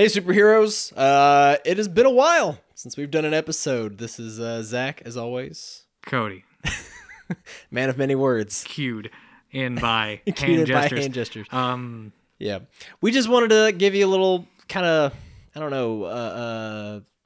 Hey, superheroes! Uh, it has been a while since we've done an episode. This is uh, Zach, as always, Cody, man of many words. cued in by hand Cued by gestures. hand gestures. Um, Yeah, we just wanted to give you a little kind of, I don't know, uh,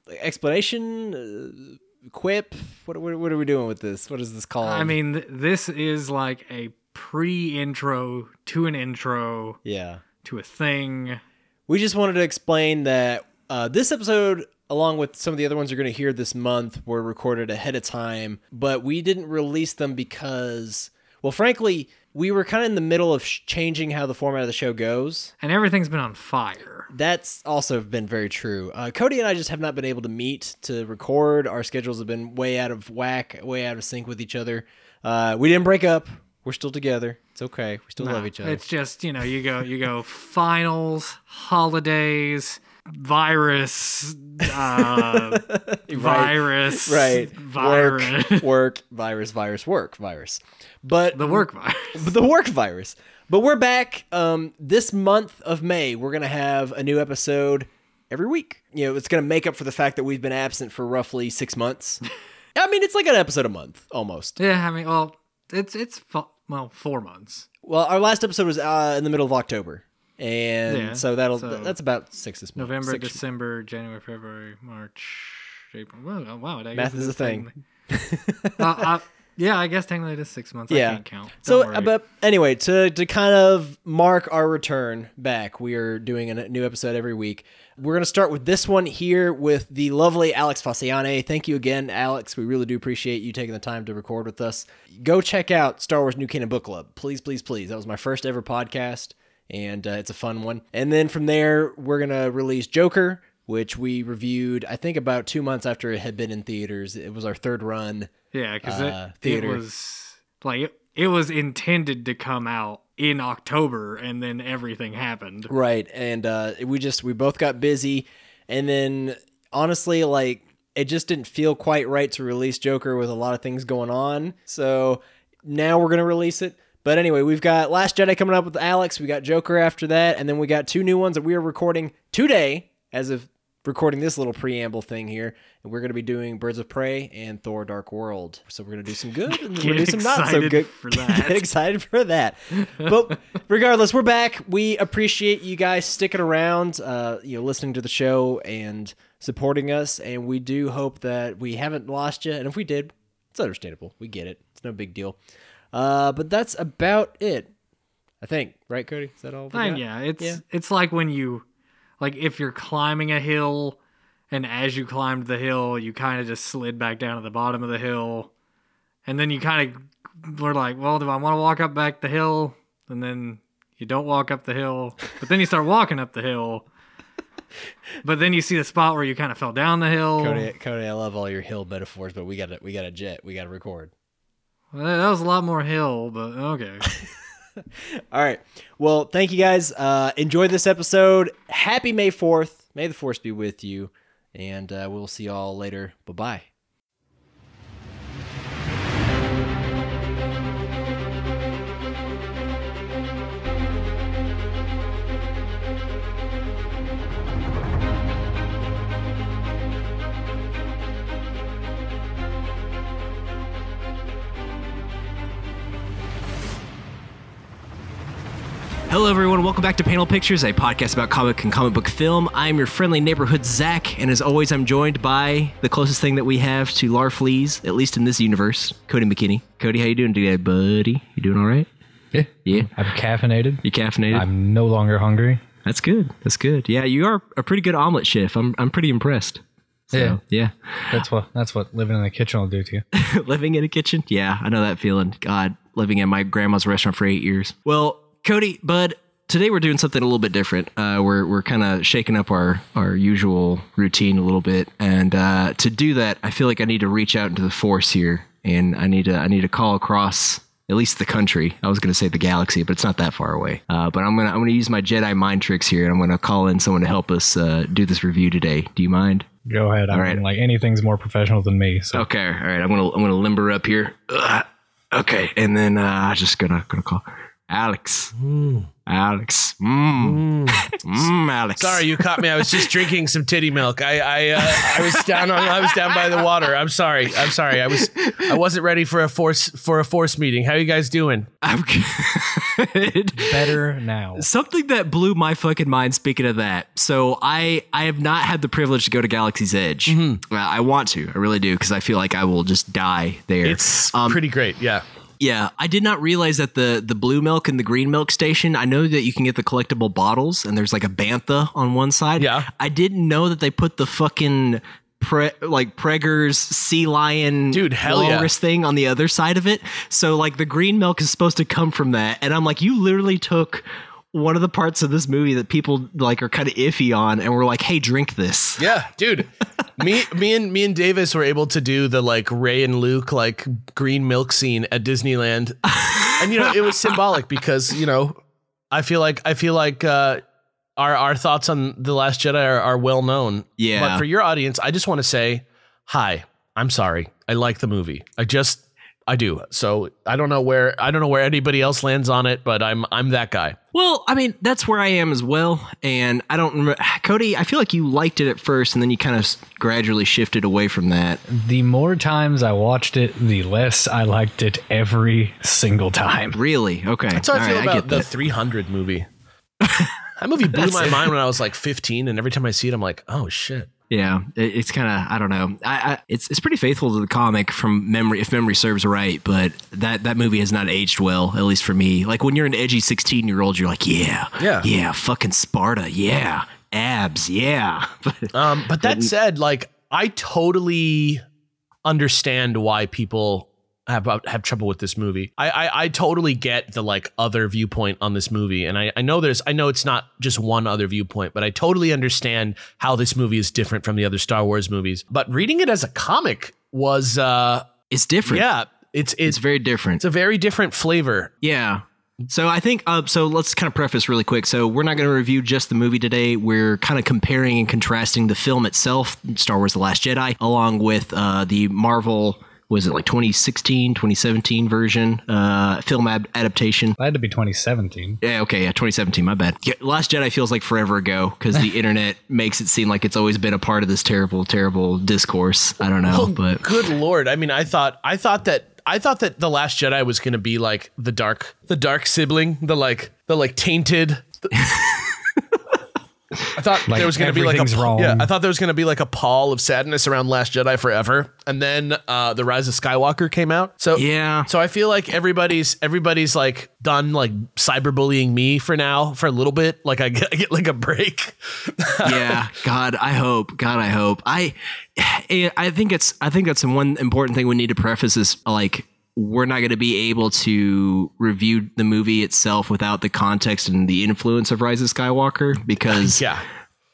uh, explanation, uh, quip. What, what, what are we doing with this? What is this called? I mean, th- this is like a pre-intro to an intro yeah, to a thing. We just wanted to explain that uh, this episode. Along with some of the other ones you're going to hear this month, were recorded ahead of time, but we didn't release them because, well, frankly, we were kind of in the middle of sh- changing how the format of the show goes. And everything's been on fire. That's also been very true. Uh, Cody and I just have not been able to meet to record. Our schedules have been way out of whack, way out of sync with each other. Uh, we didn't break up. We're still together. It's okay. We still love each other. It's just you know you go you go finals, holidays, virus, uh, virus, right. virus, Work, work, virus, virus, work, virus. But the work virus. the work virus. But we're back. Um, this month of May, we're gonna have a new episode every week. You know, it's gonna make up for the fact that we've been absent for roughly six months. I mean, it's like an episode a month almost. Yeah, I mean, well, it's it's well four months. Well, our last episode was uh, in the middle of October, and Yeah, so that'll so that's about six this month. November, Six- December, January, February, March, April. Wow, wow Math is a thing. uh, uh, yeah, I guess technically it is six months. Yeah. I can't count. So, Don't worry. uh, but anyway, to to kind of mark our return back, we are doing a new episode every week. We're gonna start with this one here with the lovely Alex Fasciane. Thank you again, Alex. We really do appreciate you taking the time to record with us. Go check out Star Wars New Canon Book Club, please, please, please. That was my first ever podcast, and uh, it's a fun one. And then from there, we're gonna release Joker. Which we reviewed, I think, about two months after it had been in theaters. It was our third run. Yeah, because uh, it, it was like it, it was intended to come out in October, and then everything happened. Right. And uh, we just, we both got busy. And then honestly, like, it just didn't feel quite right to release Joker with a lot of things going on. So now we're going to release it. But anyway, we've got Last Jedi coming up with Alex. We got Joker after that. And then we got two new ones that we are recording today as of recording this little preamble thing here. And we're going to be doing Birds of Prey and Thor Dark World. So we're going to do some good and we're going to do some not so excited good. for that. Get excited for that. But regardless, we're back. We appreciate you guys sticking around, uh, you know, listening to the show and supporting us. And we do hope that we haven't lost you. And if we did, it's understandable. We get it. It's no big deal. Uh, but that's about it. I think, right, Cody? Is that all? Fine, yeah, it's Yeah. it's like when you like if you're climbing a hill and as you climbed the hill, you kind of just slid back down to the bottom of the hill. And then you kind of were like, well, do I want to walk up back the hill? And then you don't walk up the hill, but then you start walking up the hill. But then you see the spot where you kind of fell down the hill. Cody, Cody, I love all your hill metaphors, but we got to we got a jet. We got to record. Well, that was a lot more hill, but okay. All right. Well, thank you guys. Uh, enjoy this episode. Happy May 4th. May the force be with you. And uh, we'll see y'all later. Bye bye. Hello, everyone. Welcome back to Panel Pictures, a podcast about comic and comic book film. I'm your friendly neighborhood Zach, and as always, I'm joined by the closest thing that we have to Larfleeze, at least in this universe, Cody McKinney. Cody, how you doing today, buddy? You doing all right? Yeah. Yeah. I'm caffeinated. You caffeinated? I'm no longer hungry. That's good. That's good. Yeah, you are a pretty good omelet chef. I'm I'm pretty impressed. So, Yeah. yeah. That's what that's what living in the kitchen will do to you. living in a kitchen. Yeah, I know that feeling. God, living in my grandma's restaurant for eight years. Well, Cody, Bud, today we're doing something a little bit different. Uh, we're we're kind of shaking up our our usual routine a little bit, and uh, to do that, I feel like I need to reach out into the force here, and I need to I need to call across. At least the country. I was going to say the galaxy, but it's not that far away. Uh, but I'm gonna I'm gonna use my Jedi mind tricks here, and I'm gonna call in someone to help us uh, do this review today. Do you mind? Go ahead. I All mean, like anything's more professional than me. So Okay, all right. I'm gonna I'm gonna limber up here. Ugh. Okay, and then uh, I'm just gonna gonna call. Alex. Alex. Mmm. Mmm, Alex. Sorry, you caught me. I was just drinking some titty milk. I I uh, I was down on I was down by the water. I'm sorry. I'm sorry. I was I wasn't ready for a force for a force meeting. How you guys doing? I'm good. Better now. Something that blew my fucking mind. Speaking of that, so I I have not had the privilege to go to Galaxy's Edge. Uh, I want to, I really do, because I feel like I will just die there. It's Um, pretty great. Yeah. Yeah, I did not realize that the the blue milk and the green milk station. I know that you can get the collectible bottles, and there's like a bantha on one side. Yeah. I didn't know that they put the fucking pre, like Preggers sea lion Dude, hell yeah. thing on the other side of it. So like the green milk is supposed to come from that, and I'm like, you literally took one of the parts of this movie that people like are kind of iffy on, and we're like, hey, drink this. Yeah, dude. me me and me and Davis were able to do the like Rey and Luke like green milk scene at Disneyland. and you know, it was symbolic because, you know, I feel like I feel like uh our our thoughts on The Last Jedi are, are well known. Yeah. But for your audience, I just want to say, hi. I'm sorry. I like the movie. I just I do. So I don't know where I don't know where anybody else lands on it, but I'm I'm that guy. Well, I mean, that's where I am as well. And I don't remember. Cody, I feel like you liked it at first and then you kind of gradually shifted away from that. The more times I watched it, the less I liked it every single time. Really? Okay. That's how I feel right, about get the that. 300 movie. that movie blew my mind when I was like 15, and every time I see it, I'm like, oh shit. Yeah, it, it's kind of I don't know. I, I it's it's pretty faithful to the comic from memory, if memory serves right. But that that movie has not aged well, at least for me. Like when you're an edgy 16 year old, you're like, yeah, Yeah. yeah, fucking Sparta, yeah, abs, yeah. But Um, but that said, like, I totally understand why people have have trouble with this movie. I, I I totally get the like other viewpoint on this movie, and I I know there's I know it's not just one other viewpoint, but I totally understand how this movie is different from the other Star Wars movies. But reading it as a comic was uh it's different. yeah, it's it's it's very different. it's a very different flavor. Yeah. So I think uh, so. Let's kind of preface really quick. So we're not going to review just the movie today. We're kind of comparing and contrasting the film itself, Star Wars: The Last Jedi, along with uh, the Marvel. Was it like 2016, 2017 version uh, film ad- adaptation? That had to be 2017. Yeah, okay, yeah, 2017. My bad. Yeah, Last Jedi feels like forever ago because the internet makes it seem like it's always been a part of this terrible, terrible discourse. I don't know, Oh, but good lord! I mean, I thought I thought that I thought that the Last Jedi was going to be like the dark, the dark sibling, the like, the like tainted. I thought Like, there was going to be like a wrong. yeah. I thought there was going to be like a pall of sadness around Last Jedi forever, and then uh, the Rise of Skywalker came out. So yeah, so I feel like everybody's everybody's like done like cyberbullying me for now for a little bit. Like I get, I get like a break. yeah god i hope god i hope i i think it's i think that's one important thing we need to preface is like we're not going to be able to review the movie itself without the context and the influence of rise of skywalker because yeah.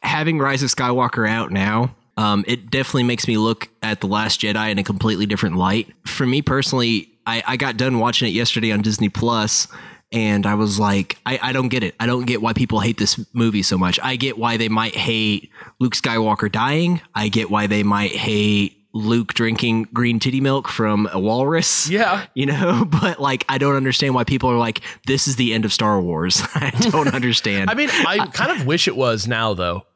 having rise of skywalker out now um, it definitely makes me look at the last jedi in a completely different light for me personally I, I got done watching it yesterday on disney plus and I was like, I, I don't get it. I don't get why people hate this movie so much. I get why they might hate Luke Skywalker dying. I get why they might hate Luke drinking green titty milk from a walrus. Yeah. You know, but like, I don't understand why people are like, this is the end of Star Wars. I don't understand. I mean, I kind of wish it was now, though.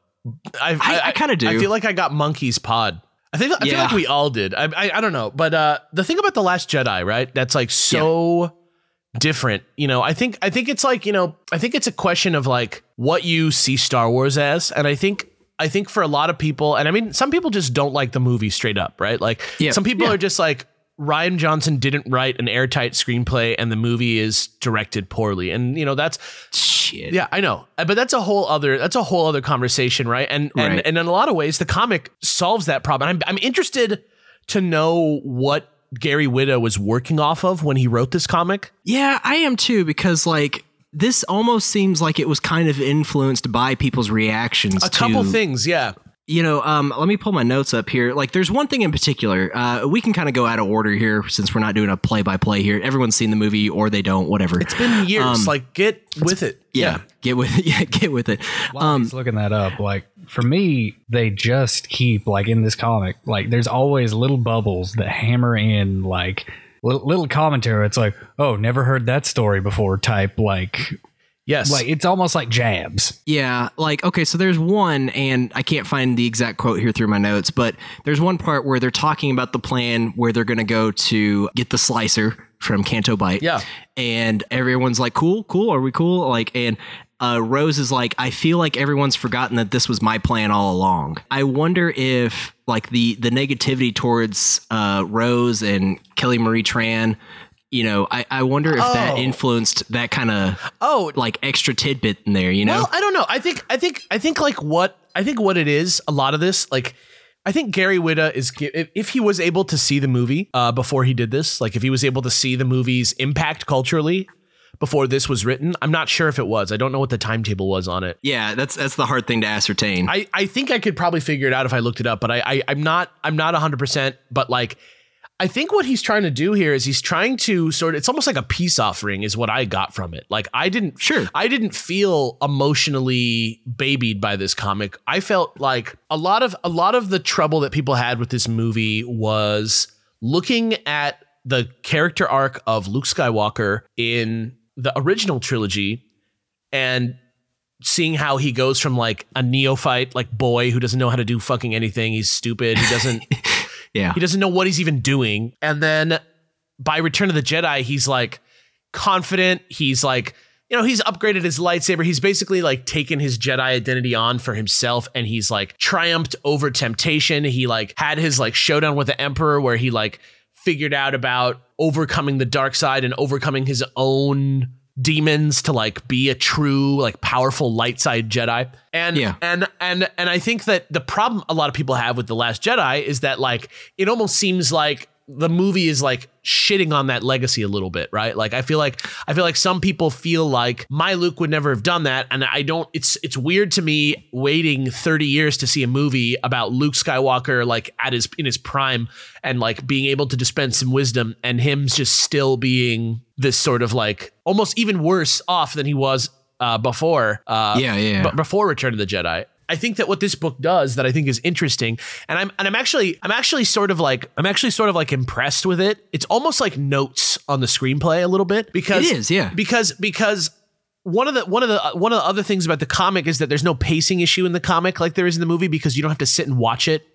I, I- I kinda do. I feel like I got Monkey's Paw. I think I feel like we all did. I, I I don't know, but uh, the thing about the Last Jedi, right? That's like so different. You know, I think I think it's like you know, I think it's a question of like what you see Star Wars as, and I think. I think for a lot of people, and I mean, some people just don't like the movie straight up, right? Like, Yeah. some people Yeah. are just like, Rian Johnson didn't write an airtight screenplay, and the movie is directed poorly, and you know that's Shit. yeah, I know, Uh, but that's a whole other that's a whole other conversation, right? And and Right. and in a lot of ways, the comic solves that problem. I'm I'm interested to know what Gary Whitta was working off of when he wrote this comic. Yeah, I am too because like this almost seems like it was kind of influenced by people's reactions. A couple things, yeah. You know, um, let me pull my notes up here. Like, there's one thing in particular. Uh, we can kind of go out of order here since we're not doing a play by play here. Everyone's seen the movie or they don't, whatever. It's been years. Um, like, get with it. yeah, get with it. Yeah, get with it. While Um, he's looking that up, like for me, they just keep like in this comic, like there's always little bubbles that hammer in like Little, commentary. It's like, oh, never heard that story before. Type like, Yes. like it's almost like jabs. Yeah, like okay, so there's one, and I can't find the exact quote here through my notes, but there's one part where they're talking about the plan where they're going to go to get the slicer from Canto Bight. Yeah. and everyone's like, "Cool, cool, are we cool?" Like, and uh, Rose is like, "I feel like everyone's forgotten that this was my plan all along." I wonder if like the the negativity towards uh, Rose and Kelly Marie Tran. You know, I, I wonder if that Oh. influenced that kind of oh, like extra tidbit in there. You know, Well, I don't know. I think I think I think like what I think what it is. A lot of this, like, I think Gary Whitta is if, if he was able to see the movie uh, before he did this, like if he was able to see the movie's impact culturally before this was written. I'm not sure if it was. I don't know what the timetable was on it. Yeah, that's that's the hard thing to ascertain. I, I think I could probably figure it out if I looked it up, but I, I I'm not I'm not 100. percent But like, I think what he's trying to do here is he's trying to sort of it's almost like a peace offering is what I got from it. Like I didn't Sure. I didn't feel emotionally babied by this comic. I felt like a lot of a lot of the trouble that people had with this movie was looking at the character arc of Luke Skywalker in the original trilogy and seeing how he goes from like a neophyte like boy who doesn't know how to do fucking anything he's stupid he doesn't yeah, he doesn't know what he's even doing. And then by return of the jedi he's like confident he's like you know he's upgraded his lightsaber he's basically like taken his jedi identity on for himself and he's like triumphed over temptation. He like had his like showdown with the emperor where he like figured out about overcoming the dark side and overcoming his own demons to like be a true like powerful light side jedi and Yeah. and and and i think that the problem a lot of people have with the last jedi is that like it almost seems like the movie is like shitting on that legacy a little bit right like i feel like i feel like some people feel like my luke would never have done that and i don't it's it's weird to me waiting 30 years to see a movie about luke skywalker like at his in his prime and like being able to dispense some wisdom and him just still being this sort of like almost even worse off than he was uh before uh yeah, yeah. but before Return of the Jedi. I think that what this book does that I think is interesting, and I'm and I'm actually I'm actually sort of like I'm actually sort of like impressed with it. It's almost like notes on the screenplay a little bit because It is, yeah. because because one of the one of the one of the other things about the comic is that there's no pacing issue in the comic like there is in the movie because you don't have to sit and watch it.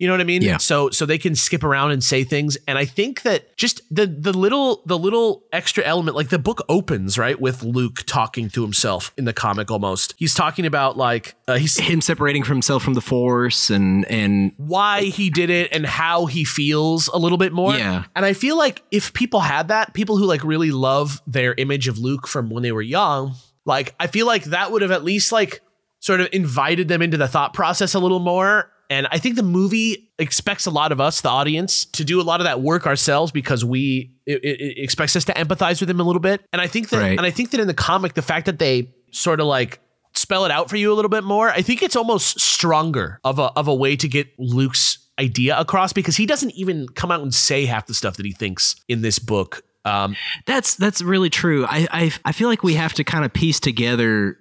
You know what I mean? Yeah. So so they can skip around and say things, and I think that just the the little the little extra element, like the book opens right with Luke talking to himself in the comic. Almost, he's talking about like uh, he's him separating from himself from the force and and why he did it and how he feels a little bit more. Yeah. And I feel like if people had that, people who like really love their image of Luke from when they were young, like I feel like that would have at least like sort of invited them into the thought process a little more. And I think the movie expects a lot of us, the audience, to do a lot of that work ourselves because we it, it, expects us to empathize with him a little bit. And I think that Right. and I think that in the comic, the fact that they sort of like spell it out for you a little bit more, I think it's almost stronger of a of a way to get Luke's idea across because he doesn't even come out and say half the stuff that he thinks in this book. Um, that's that's really true. I I, I feel like we have to kind of piece together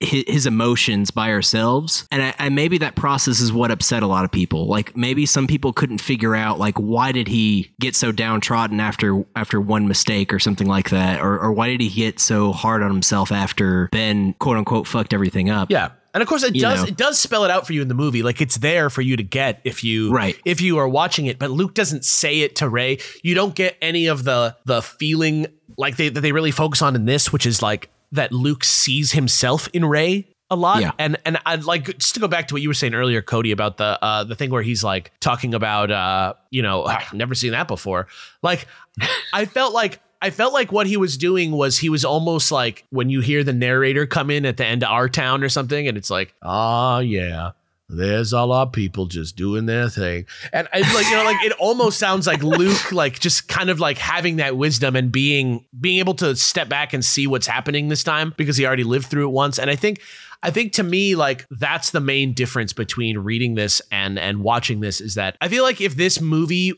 his, his emotions by ourselves, and I, I maybe that process is what upset a lot of people. Like maybe some people couldn't figure out like why did he get so downtrodden after after one mistake or something like that, or or why did he get so hard on himself after Ben quote unquote fucked everything up? yeah. And of course, it You does. know. It does spell it out for you in the movie. Like it's there for you to get if you Right. if you are watching it. But Luke doesn't say it to Rey. You don't get any of the the feeling like they that they really focus on in this, which is like that Luke sees himself in Rey a lot. Yeah. And and I'd like just to go back to what you were saying earlier, Cody, about the uh the thing where he's like talking about uh, you know, I've never seen that before. Like I felt like I felt like what he was doing was he was almost like when you hear the narrator come in at the end of our town or something, and it's like, oh yeah, there's a lot of people just doing their thing. And I like, you know, like it almost sounds like Luke, like just kind of like having that wisdom and being being able to step back and see what's happening this time because he already lived through it once. And I think I think to me, like that's the main difference between reading this and and watching this is that I feel like if this movie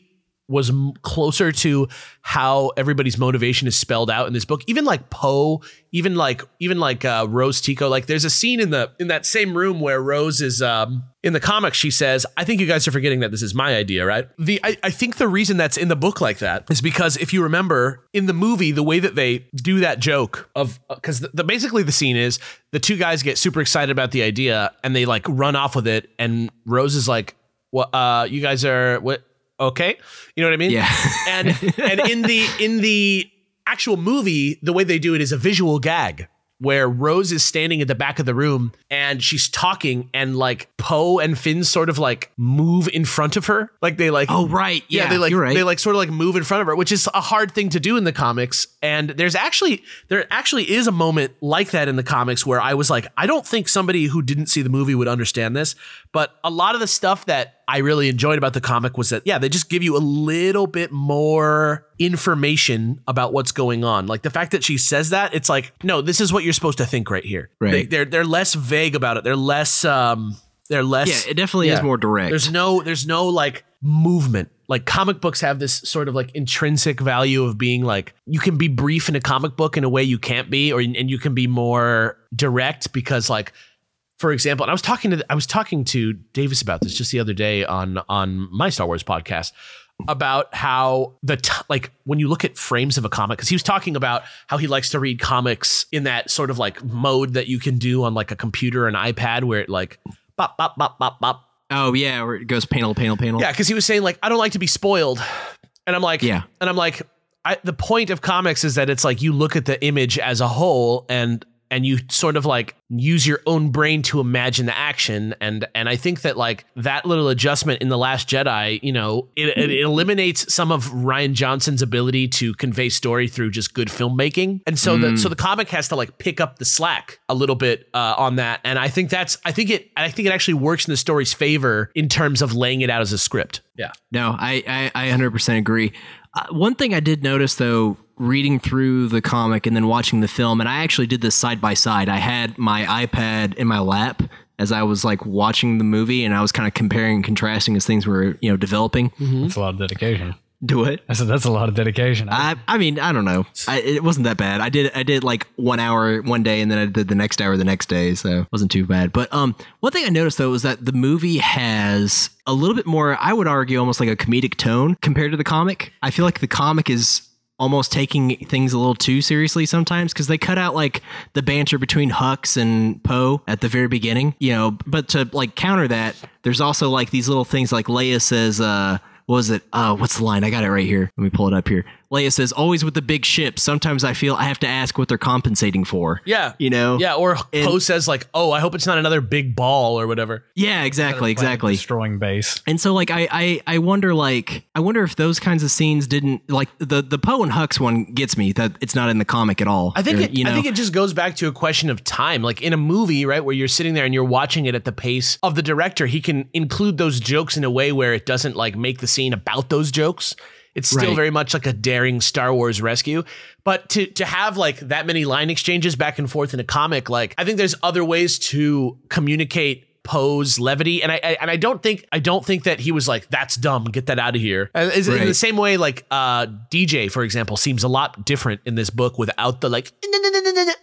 was m- closer to how everybody's motivation is spelled out in this book. Even like Poe, even like even like uh, Rose Tico. Like there's a scene in the in that same room where Rose is um, in the comics. She says, "I think you guys are forgetting that this is my idea, right?" The I, I think the reason that's in the book like that is because if you remember in the movie, the way that they do that joke of because the, the basically the scene is the two guys get super excited about the idea and they like run off with it, and Rose is like, "What? uh, you guys are what?" Okay, you know what I mean? Yeah. and and in the in the actual movie, the way they do it is a visual gag where Rose is standing at the back of the room and she's talking and like Poe and Finn sort of like move in front of her. Like they like Oh right, yeah, they like right. they like sort of like move in front of her, which is a hard thing to do in the comics. And there's actually there actually is a moment like that in the comics where I was like, I don't think somebody who didn't see the movie would understand this. But a lot of the stuff that I really enjoyed about the comic was that yeah, they just give you a little bit more information about what's going on. Like the fact that she says that, it's like, no, this is what you're supposed to think right here. Right. They, they're they're less vague about it. They're less um they're less yeah, it definitely is more direct. there's no there's no like movement. Like comic books have this sort of like intrinsic value of being like you can be brief in a comic book in a way you can't be, or and you can be more direct because like for example, and I was talking to I was talking to Davis about this just the other day on on my Star Wars podcast about how the t- like when you look at frames of a comic because he was talking about how he likes to read comics in that sort of like mode that you can do on like a computer an iPad where it like bop bop bop bop bop oh yeah, where it goes panel, panel, panel. yeah, because he was saying like I don't like to be spoiled, and I'm like, Yeah. and I'm like, I, the point of comics is that it's like you look at the image as a whole and and you sort of like use your own brain to imagine the action and and I think that like that little adjustment in the Last Jedi, you know, it, it eliminates some of Rian Johnson's ability to convey story through just good filmmaking, and so the so the comic has to like pick up the slack a little bit uh, on that, and I think that's I think it I think it actually works in the story's favor in terms of laying it out as a script. Yeah. No, I I, I 100% agree. Uh, one thing I did notice though, reading through the comic and then watching the film, and I actually did this side by side. I had my iPad in my lap as I was like watching the movie, and I was kind of comparing and contrasting as things were you know developing. That's a lot of dedication. Do it. I said that's a lot of dedication. I, I, I mean I don't know I, it wasn't that bad I did I did like one hour one day and then I did the next hour the next day so it wasn't too bad but um one thing I noticed though is that the movie has a little bit more I would argue almost like a comedic tone compared to the comic I feel like the comic is almost taking things a little too seriously sometimes because they cut out like the banter between Hux and Poe at the very beginning you know but to like counter that there's also like these little things like Leia says uh what was it? Uh, what's the line? I got it right here. Let me pull it up here. Leia says, "Always with the big ships. Sometimes I feel I have to ask what they're compensating for." Yeah. you know. Yeah, or And- Poe says like, "Oh, I hope it's not another big ball or whatever." Yeah, exactly, exactly. Destroying base. And so, like, I, I, I wonder, like, I wonder if those kinds of scenes didn't, like, the the Poe and Hux one gets me that it's not in the comic at all. I think Or, it, you know, I think it just goes back to a question of time. Like in a movie, right, where you're sitting there and you're watching it at the pace of the director, he can include those jokes in a way where it doesn't like make the scene about those jokes. It's still Right. very much like a daring Star Wars rescue. But to to have like that many line exchanges back and forth in a comic, like I think there's other ways to communicate Poe's levity, and I, I and I don't think I don't think that he was like that's dumb, get that out of here. Is- In the same way, like uh, DJ, for example, seems a lot different in this book without the like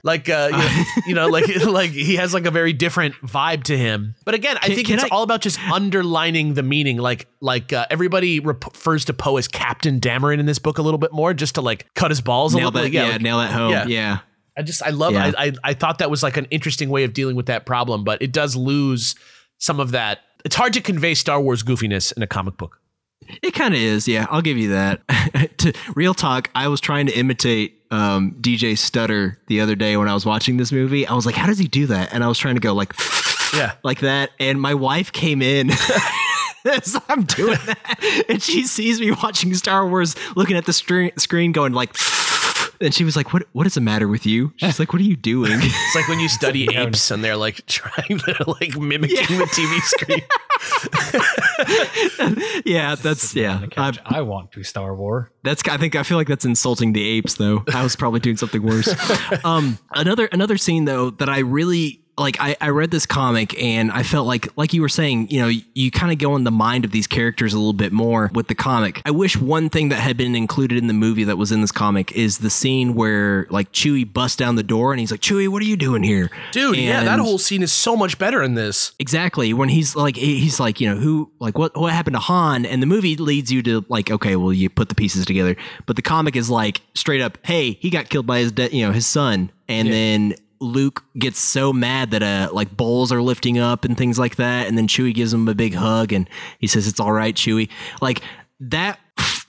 like uh, you, know, you know, like like he has like a very different vibe to him. But again, I Can- think can it's I- all about just underlining the meaning. Like like uh, everybody refers to Poe as Captain Dameron in this book a little bit more, just to like cut his balls a little that, bit. yeah, like, nail that home. yeah. Yeah. I just I love Yeah. I, I I thought that was like an interesting way of dealing with that problem, but it does lose some of that. It's hard to convey Star Wars goofiness in a comic book. It kind of is, yeah. I'll give you that. to real talk, I was trying to imitate um, DJ Stutter the other day when I was watching this movie. I was like, "How does he do that?" And I was trying to go like, Yeah. like that. And my wife came in as I'm doing that, and she sees me watching Star Wars, looking at the str- screen, going like. And she was like, "What? What is the matter with you?" She's like, "What are you doing?" It's like when you study apes and they're like trying to like mimicking the TV screen. yeah, that's yeah. I, I want to Star War. That's I think I feel like that's insulting the apes though. I was probably doing something worse. um, another another scene though that I really like I, I read this comic and I felt like like you were saying, you know, you kind of go in the mind of these characters a little bit more with the comic. I wish one thing that had been included in the movie that was in this comic is the scene where like Chewie busts down the door and he's like, Chewie, what are you doing here? Dude, yeah, that whole scene is so much better in this. Exactly. When he's like, he's like, you know, who, like, what, what happened to Han? And the movie leads you to like, okay, well, you put the pieces together. But the comic is like straight up, hey, he got killed by his, de- you know, his son, and then Luke gets so mad that uh, like bowls are lifting up and things like that, and then Chewie gives him a big hug, and he says, "It's all right, Chewie." Like that.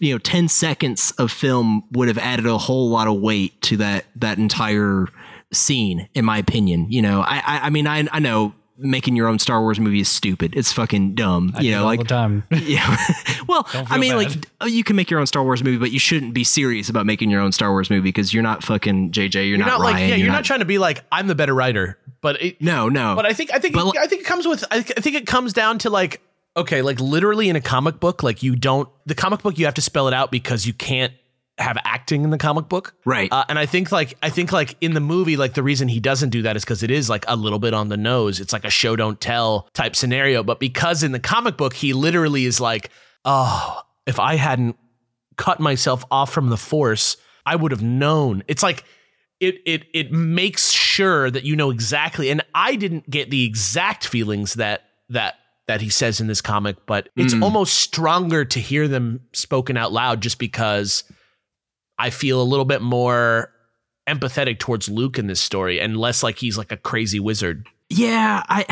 You know, ten seconds of film would have added a whole lot of weight to that that entire scene, in my opinion. You know, I I, I mean, I I know making your own Star Wars movie is stupid. It's fucking dumb. I you know, like time. yeah. well, I mean, bad. like you can make your own Star Wars movie, but you shouldn't be serious about making your own Star Wars movie because you're not fucking JJ. You're, You're not, not, like, Rian. yeah, you're, not, trying to be like, I'm the better writer. But it, No, no. But I think I think But I think it comes with I, I think it comes down to like okay, like literally in a comic book, like you don't the comic book you have to spell it out because you can't have acting in the comic book. Right. Uh, and I think like I think like in the movie, like the reason he doesn't do that is because it is like a little bit on the nose. It's like a show don't tell type scenario. But because in the comic book, he literally is like, oh, if I hadn't cut myself off from the force, I would have known. It's like it it it makes sure that you know exactly. And I didn't get the exact feelings that that that he says in this comic, but it's Mm. almost stronger to hear them spoken out loud just because I feel a little bit more empathetic towards Luke in this story and less like he's like a crazy wizard. yeah, I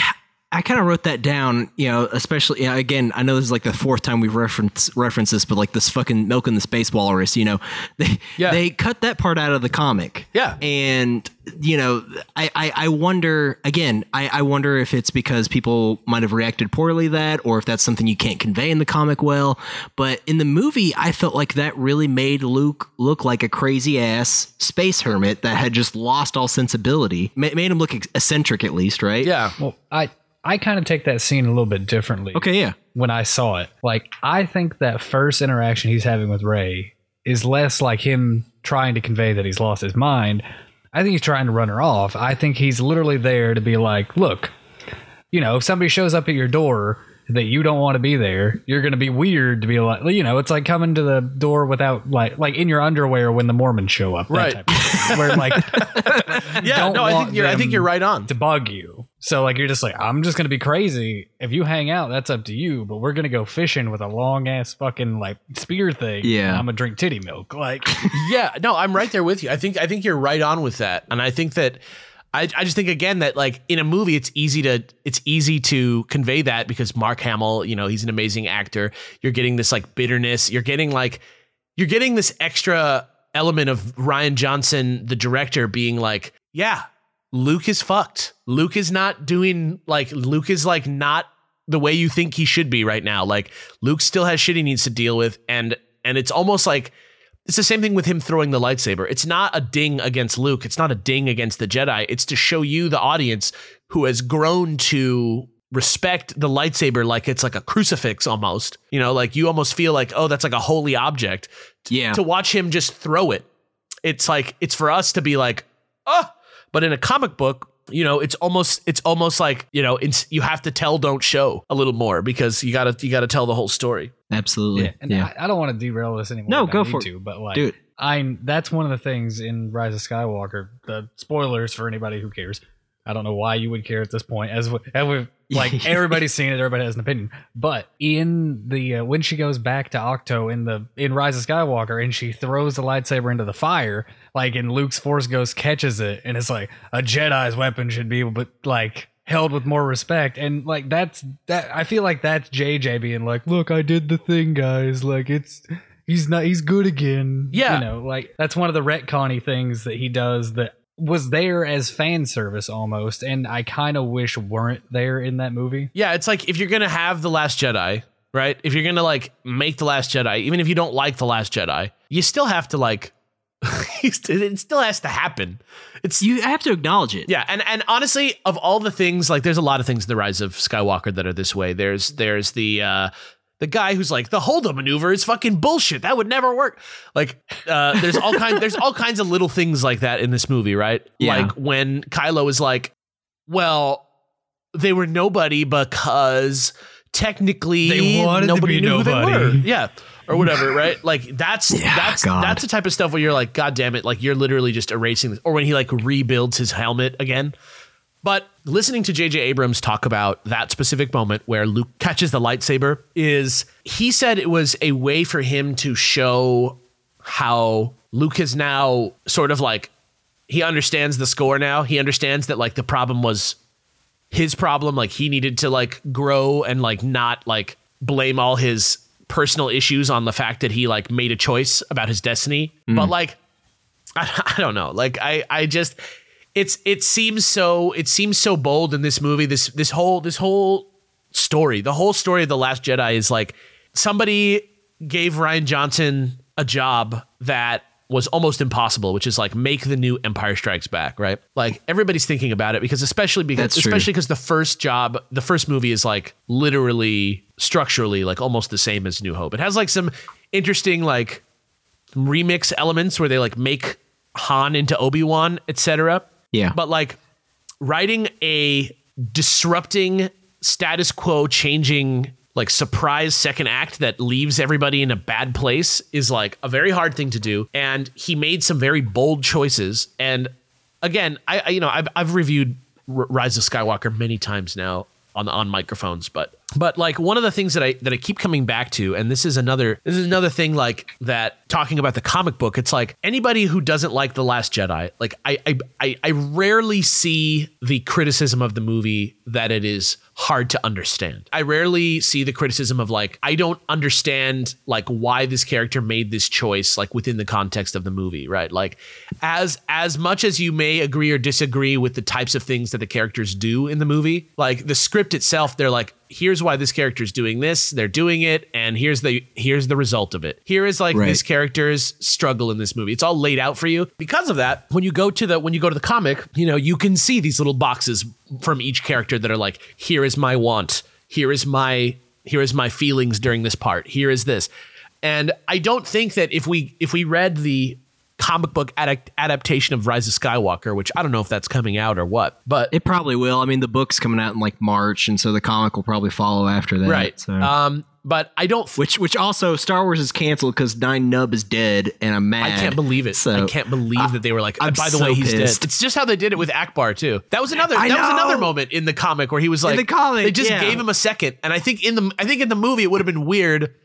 I kind of wrote that down. You know, especially you know, again, I know this is like the fourth time we've referenced referenced this, but like this fucking milk in the space walrus. You know, they Yeah. they cut that part out of the comic. Yeah. and you know, I I, I wonder again. I, I wonder if it's because people might have reacted poorly to that, or if that's something you can't convey in the comic well. But in the movie, I felt like that really made Luke look like a crazy ass space hermit that had just lost all sensibility. Ma- made him look eccentric, at least, right? Yeah. Well, I I kind of take that scene a little bit differently. Okay. Yeah. when I saw it. Like, I think that first interaction he's having with Rey is less like him trying to convey that he's lost his mind. I think he's trying to run her off. I think he's literally there to be like, look, you know, if somebody shows up at your door that you don't want to be there, you're going to be weird to be like, you know, it's like coming to the door without like, like in your underwear when the Mormons show up, that Right. type of thing, where like, Yeah. No, I think you're I think you're right on. to bug you. So like you're just like, I'm just gonna be crazy. If you hang out, that's up to you. But we're gonna go fishing with a long ass fucking like spear thing. Yeah. and I'm gonna drink titty milk. Like yeah, no, I'm right there with you. I think I think you're right on with that, and I think that I, I just think again that like in a movie, it's easy to it's easy to convey that because Mark Hamill, you know, he's an amazing actor. You're getting this like bitterness. You're getting like you're getting this extra element of Rian Johnson, the director, being like, yeah, Luke is fucked. Luke is not doing like Luke is like not the way you think he should be right now. Like Luke still has shit he needs to deal with, and and it's almost like it's the same thing with him throwing the lightsaber. It's not a ding against Luke. It's not a ding against the Jedi. It's to show you, the audience, who has grown to respect the lightsaber like it's like a crucifix almost. You know, like you almost feel like, oh, that's like a holy object. Yeah. To watch him just throw it, it's like it's for us to be like, oh. But in a comic book, you know, it's almost it's almost like you know, it's you have to tell, don't show a little more because you gotta you gotta tell the whole story. Absolutely. Yeah, and yeah. I, I don't want to derail this anymore. No, than I go for it. to, But like, Do it. I that's one of the things in Rise of Skywalker. The spoilers for anybody who cares. I don't know why you would care at this point, as we, as we've like everybody's seen it, everybody has an opinion. But in the uh, when she goes back to Ahch-To in the in Rise of Skywalker and she throws the lightsaber into the fire, like and Luke's Force Ghost catches it, and it's like a Jedi's weapon should be, but like held with more respect and like that's that i feel like that's jj being like look i did the thing guys like it's he's not he's good again Yeah. you know like that's one of the retconny things that he does that was there as fan service almost and i kind of wish weren't there in that movie Yeah, it's like if you're gonna have the Last Jedi, right? If you're gonna like make the Last Jedi, even if you don't like the Last Jedi, you still have to like. it still has to happen. It's You have to acknowledge it. yeah, and and honestly, of all the things, like there's a lot of things in the Rise of Skywalker that are this way. There's there's the uh the guy who's like the hold maneuver is fucking bullshit. That would never work. Like uh there's all kinds there's all kinds of little things like that in this movie, right? Yeah. Like when Kylo is like well, they were nobody because technically They wanted to nobody be knew who they nobody. were. Yeah. Or whatever, right? Like that's Yeah, that's God. that's the type of stuff where you're like, God damn it, like you're literally just erasing this. Or when he like rebuilds his helmet again. But listening to J.J. Abrams talk about that specific moment where Luke catches the lightsaber is he said it was a way for him to show how Luke is now sort of like he understands the score now. He understands that like the problem was his problem. Like he needed to like grow and like not like blame all his personal issues on the fact that he like made a choice about his destiny. Mm. But like I, I don't know. Like I I just it's it seems so it seems so bold in this movie. This this whole this whole story, the whole story of the Last Jedi is like somebody gave Rian Johnson a job that was almost impossible, which is like make the new Empire Strikes Back, right? Like everybody's thinking about it because especially because That's especially because the first job, the first movie is like literally structurally like almost the same as New Hope. It has like some interesting like remix elements where they like make Han into Obi-Wan, etc. Yeah. But like writing a disrupting status quo changing like surprise second act that leaves everybody in a bad place is like a very hard thing to do and he made some very bold choices and again i, I you know I've, I've reviewed R- rise of skywalker many times now on on microphones but but like one of the things that i that i keep coming back to and this is another this is another thing like that talking about the comic book it's like anybody who doesn't like the last jedi like i i i, rarely see the criticism of the movie that it is hard to understand. I rarely see the criticism of like i don't understand like why this character made this choice like within the context of the movie right? Like as as much as you may agree or disagree with the types of things that the characters do in the movie like the script itself they're like here's why this character is doing this they're doing it and here's the here's the result of it. Here is like Right. this character's struggle in this movie. It's all laid out for you. Because of that when you go to the when you go to the comic you know you can see these little boxes from each character that are like here is my want here is my here is my feelings during this part here is this. And i don't think that if we if we read the comic book adapt- adaptation of rise of skywalker which i don't know if that's coming out or what but It probably will. I mean, the book's coming out in like March, and so the comic will probably follow after that. right So. um but i don't which, which also Star Wars is canceled because Nien Nunb is dead, and I'm mad. I can't believe it. So I can't believe that they were like. I'm by the so way, he's pissed. dead. It's just how they did it with Ackbar too. That was another. I that was another moment in the comic where he was like. the comic, they just yeah. gave him a second, and I think in the I think in the movie it would have been weird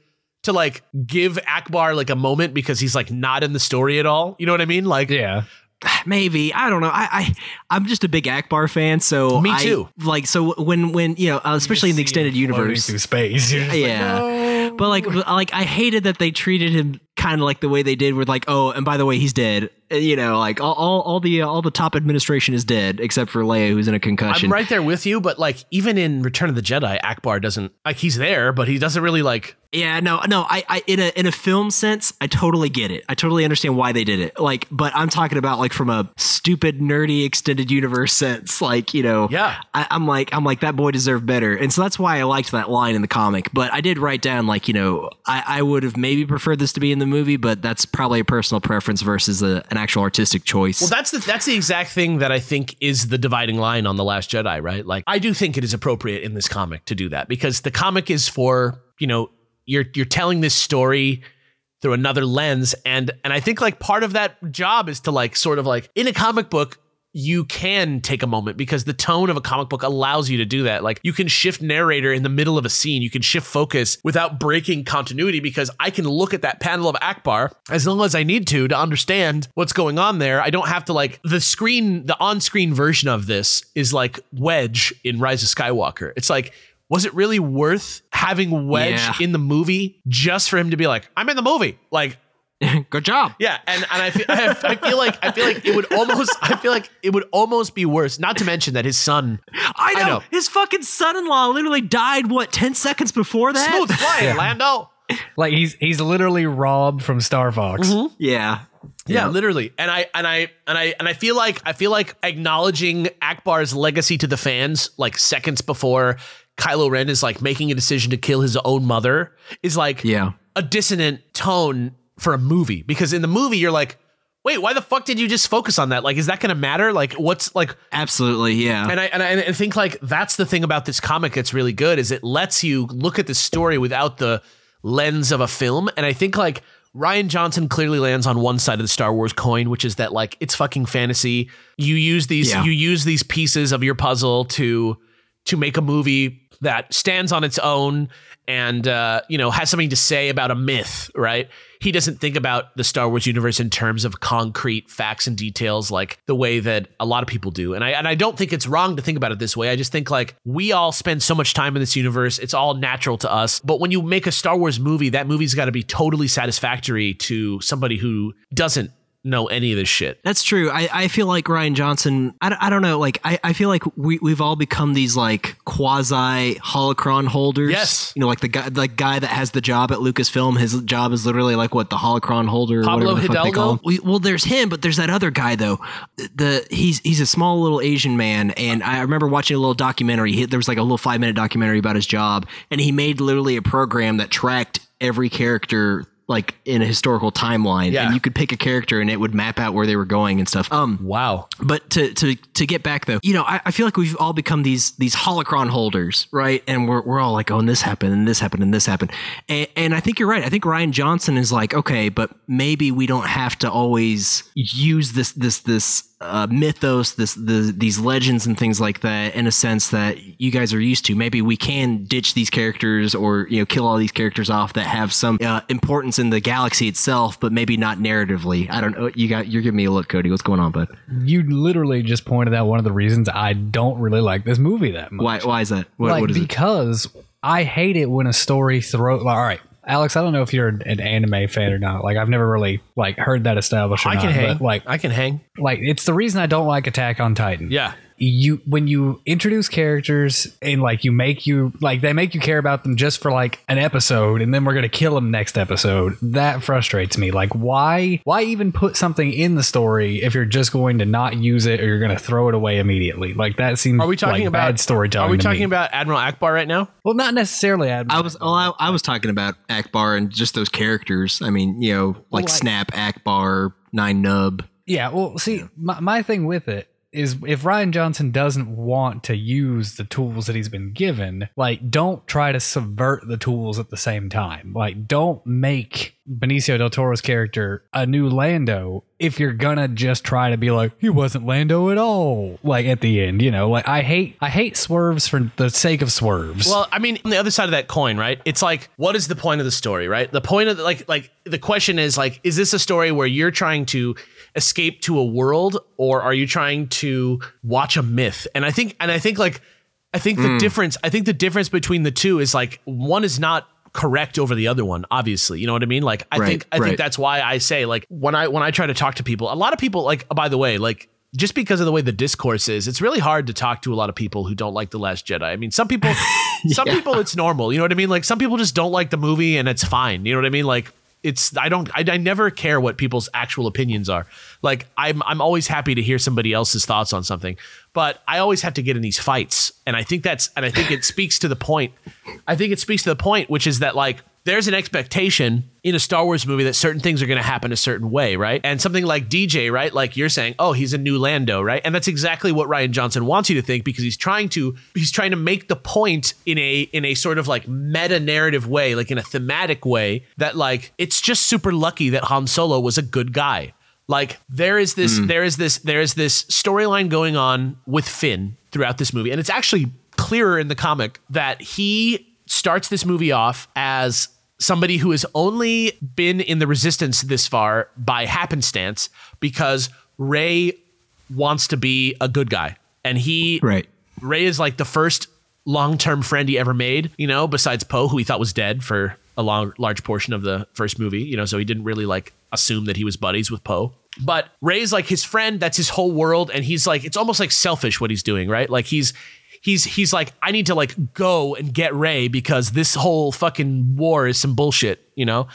to like give Ackbar like a moment because he's like not in the story at all. You know what I mean? Like Yeah. Ah, maybe I don't know. I, I I'm just a big Ackbar fan, so Me I- too. like so when when you know, especially in the extended universe, through space. Just like, yeah. But like, like I hated that they treated him kind of like the way they did with like, oh, and by the way, he's dead. Uh, You know, like all all, all the uh, all the top administration is dead except for Leia, who's in a concussion. I'm right there with you, but like even in Return of the Jedi, Ackbar doesn't like he's there, but he doesn't really like. Yeah, no, no. I, I, in a in a film sense, I totally get it. I totally understand why they did it. Like, but I'm talking about like from a stupid, nerdy extended universe sense. Like, you know, Yeah. I, I'm like, I'm like that boy deserved better, and so that's why I liked that line in the comic. But I did write down like, you know, I, I would have maybe preferred this to be in the movie, but that's probably a personal preference versus a, an actual artistic choice. Well, that's the that's the exact thing that I think is the dividing line on the Last Jedi, right? Like I do think it is appropriate in this comic to do that because the comic is for you know you're you're telling this story through another lens, and and I think like part of that job is to like sort of like in a comic book. You can take a moment because the tone of a comic book allows you to do that. Like you can shift narrator in the middle of a scene. You can shift focus without breaking continuity because I can look at that panel of Ackbar as long as I need to to understand what's going on there. I don't have to like the screen, the on-screen version of this is like Wedge in Rise of Skywalker. It's like, was it really worth having Wedge Yeah. in the movie just for him to be like, I'm in the movie? Like, good job. yeah, and and I feel, I, I feel like I feel like it would almost I feel like it would almost be worse. Not to mention that his son, I know. know. His fucking son-in-law literally died. What ten seconds before that? smooth flying, Lando. like he's he's literally robbed from Star Fox. Mm-hmm. Yeah. Yeah, literally. And I and I and I and I feel like I feel like acknowledging Ackbar's legacy to the fans like seconds before Kylo Ren is like making a decision to kill his own mother is like Yeah. a dissonant tone for a movie because in the movie you're like wait, why the fuck did you just focus on that? Like, is that to matter? Like, what's like, Absolutely, yeah. and I, and I and I think like that's the thing about this comic that's really good is it lets you look at the story without the lens of a film. And I think like Rian Johnson clearly lands on one side of the Star Wars coin, which is that like it's fucking fantasy. You use these Yeah. you use these pieces of your puzzle to to make a movie that stands on its own and uh, you know has something to say about a myth, right? He doesn't think about the Star Wars universe in terms of concrete facts and details like the way that a lot of people do. And I and I don't think it's wrong to think about it this way. I just think like we all spend so much time in this universe. It's all natural to us. But when you make a Star Wars movie, that movie's got to be totally satisfactory to somebody who doesn't know any of this shit. That's true. I, I feel like Rian Johnson, I, don't- I don't know, like, I, I feel like we, we've all become these, like, quasi holocron holders. Yes. You know, like the guy, the guy that has the job at Lucasfilm, his job is literally like, what, the holocron holder? Pablo whatever the Hidalgo? We, well, there's him, but there's that other guy, though. The He's he's a small little Asian man, and I remember watching a little documentary. He, there was like a little five minute documentary about his job, and he made literally a program that tracked every character like in a historical timeline Yeah. and you could pick a character and it would map out where they were going and stuff um Wow. but to to to get back though, you know, I, I feel like we've all become these these holocron holders, right? And we're we're all like, oh, and this happened, and this happened, and this happened. And, and I think you're right. I think Rian Johnson is like, okay, but maybe we don't have to always use this this this uh, mythos, this the these legends and things like that in a sense that you guys are used to. Maybe we can ditch these characters or you know kill all these characters off that have some uh, importance in the galaxy itself, but maybe not narratively. I don't know. You got you're giving me a look, Cody. What's going on, bud? You literally just pointed out one of the reasons I don't really like this movie that much. Why? Why is that? What, like what is it? because I hate it when a story throws. Like, all right, Alex, I don't know if you're an anime fan or not. Like I've never really like heard that established. Or I can not, hang. But, like I can hang. like it's the reason I don't like Attack on Titan. Yeah. You when you introduce characters and like you make you like they make you care about them just for like an episode and then we're gonna kill them next episode that frustrates me like why why even put something in the story if you're just going to not use it or you're gonna throw it away immediately like that seems Are we talking like about bad storytelling Are we talking me. about Admiral Ackbar right now? well not necessarily Admiral. I was well, I, I was talking about Ackbar and just those characters. I mean, you know, like Well, I- Snap, Ackbar, Nien Nunb. Yeah, well, see, my, my thing with it is if Rian Johnson doesn't want to use the tools that he's been given, like, don't try to subvert the tools at the same time. Like, don't make Benicio del Toro's character a new Lando if you're gonna just try to be like, he wasn't Lando at all. Like, at the end, you know, like, I hate, I hate swerves for the sake of swerves. Well, I mean, on the other side of that coin, right? It's like, what is the point of the story, right? The point of the, like, like the question is like, is this a story where you're trying to escape to a world, or are you trying to watch a myth? And I think, and I think like, I think the hmm. difference, I think the difference between the two is like one is not correct over the other one obviously. You know what i mean? Like i Right, think i right. think that's why i say like when i when i try to talk to people a lot of people like by the way like just because of the way the discourse is it's really hard to talk to a lot of people who don't like the last jedi. I mean some people some people it's normal. You know what i mean? Like some people just don't like the movie and it's fine. You know what i mean? Like it's i don't i, I never care what people's actual opinions are. Like i'm i'm always happy to hear somebody else's thoughts on something but i always have to get in these fights. And i think that's and i think it speaks to the point i think it speaks to the point which is that like there's an expectation in a Star Wars movie that certain things are going to happen a certain way, right? And something like DJ, right? Like you're saying, oh, he's a new Lando, right? And that's exactly what Rian Johnson wants you to think because he's trying to he's trying to make the point in a in a sort of like meta narrative way, like in a thematic way that like it's just super lucky that Han Solo was a good guy. Like there is this mm. there is this there is this storyline going on with Finn throughout this movie and it's actually clearer in the comic that he starts this movie off as somebody who has only been in the resistance this far by happenstance because Rey wants to be a good guy. And he Right. Rey is like the first long-term friend he ever made, you know, besides Poe, who he thought was dead for a long large portion of the first movie, you know, so he didn't really like assume that he was buddies with Poe. But Rey's like his friend, that's his whole world, and he's like it's almost like selfish what he's doing, right? Like he's he's he's like I need to like go and get Rey because this whole fucking war is some bullshit, you know?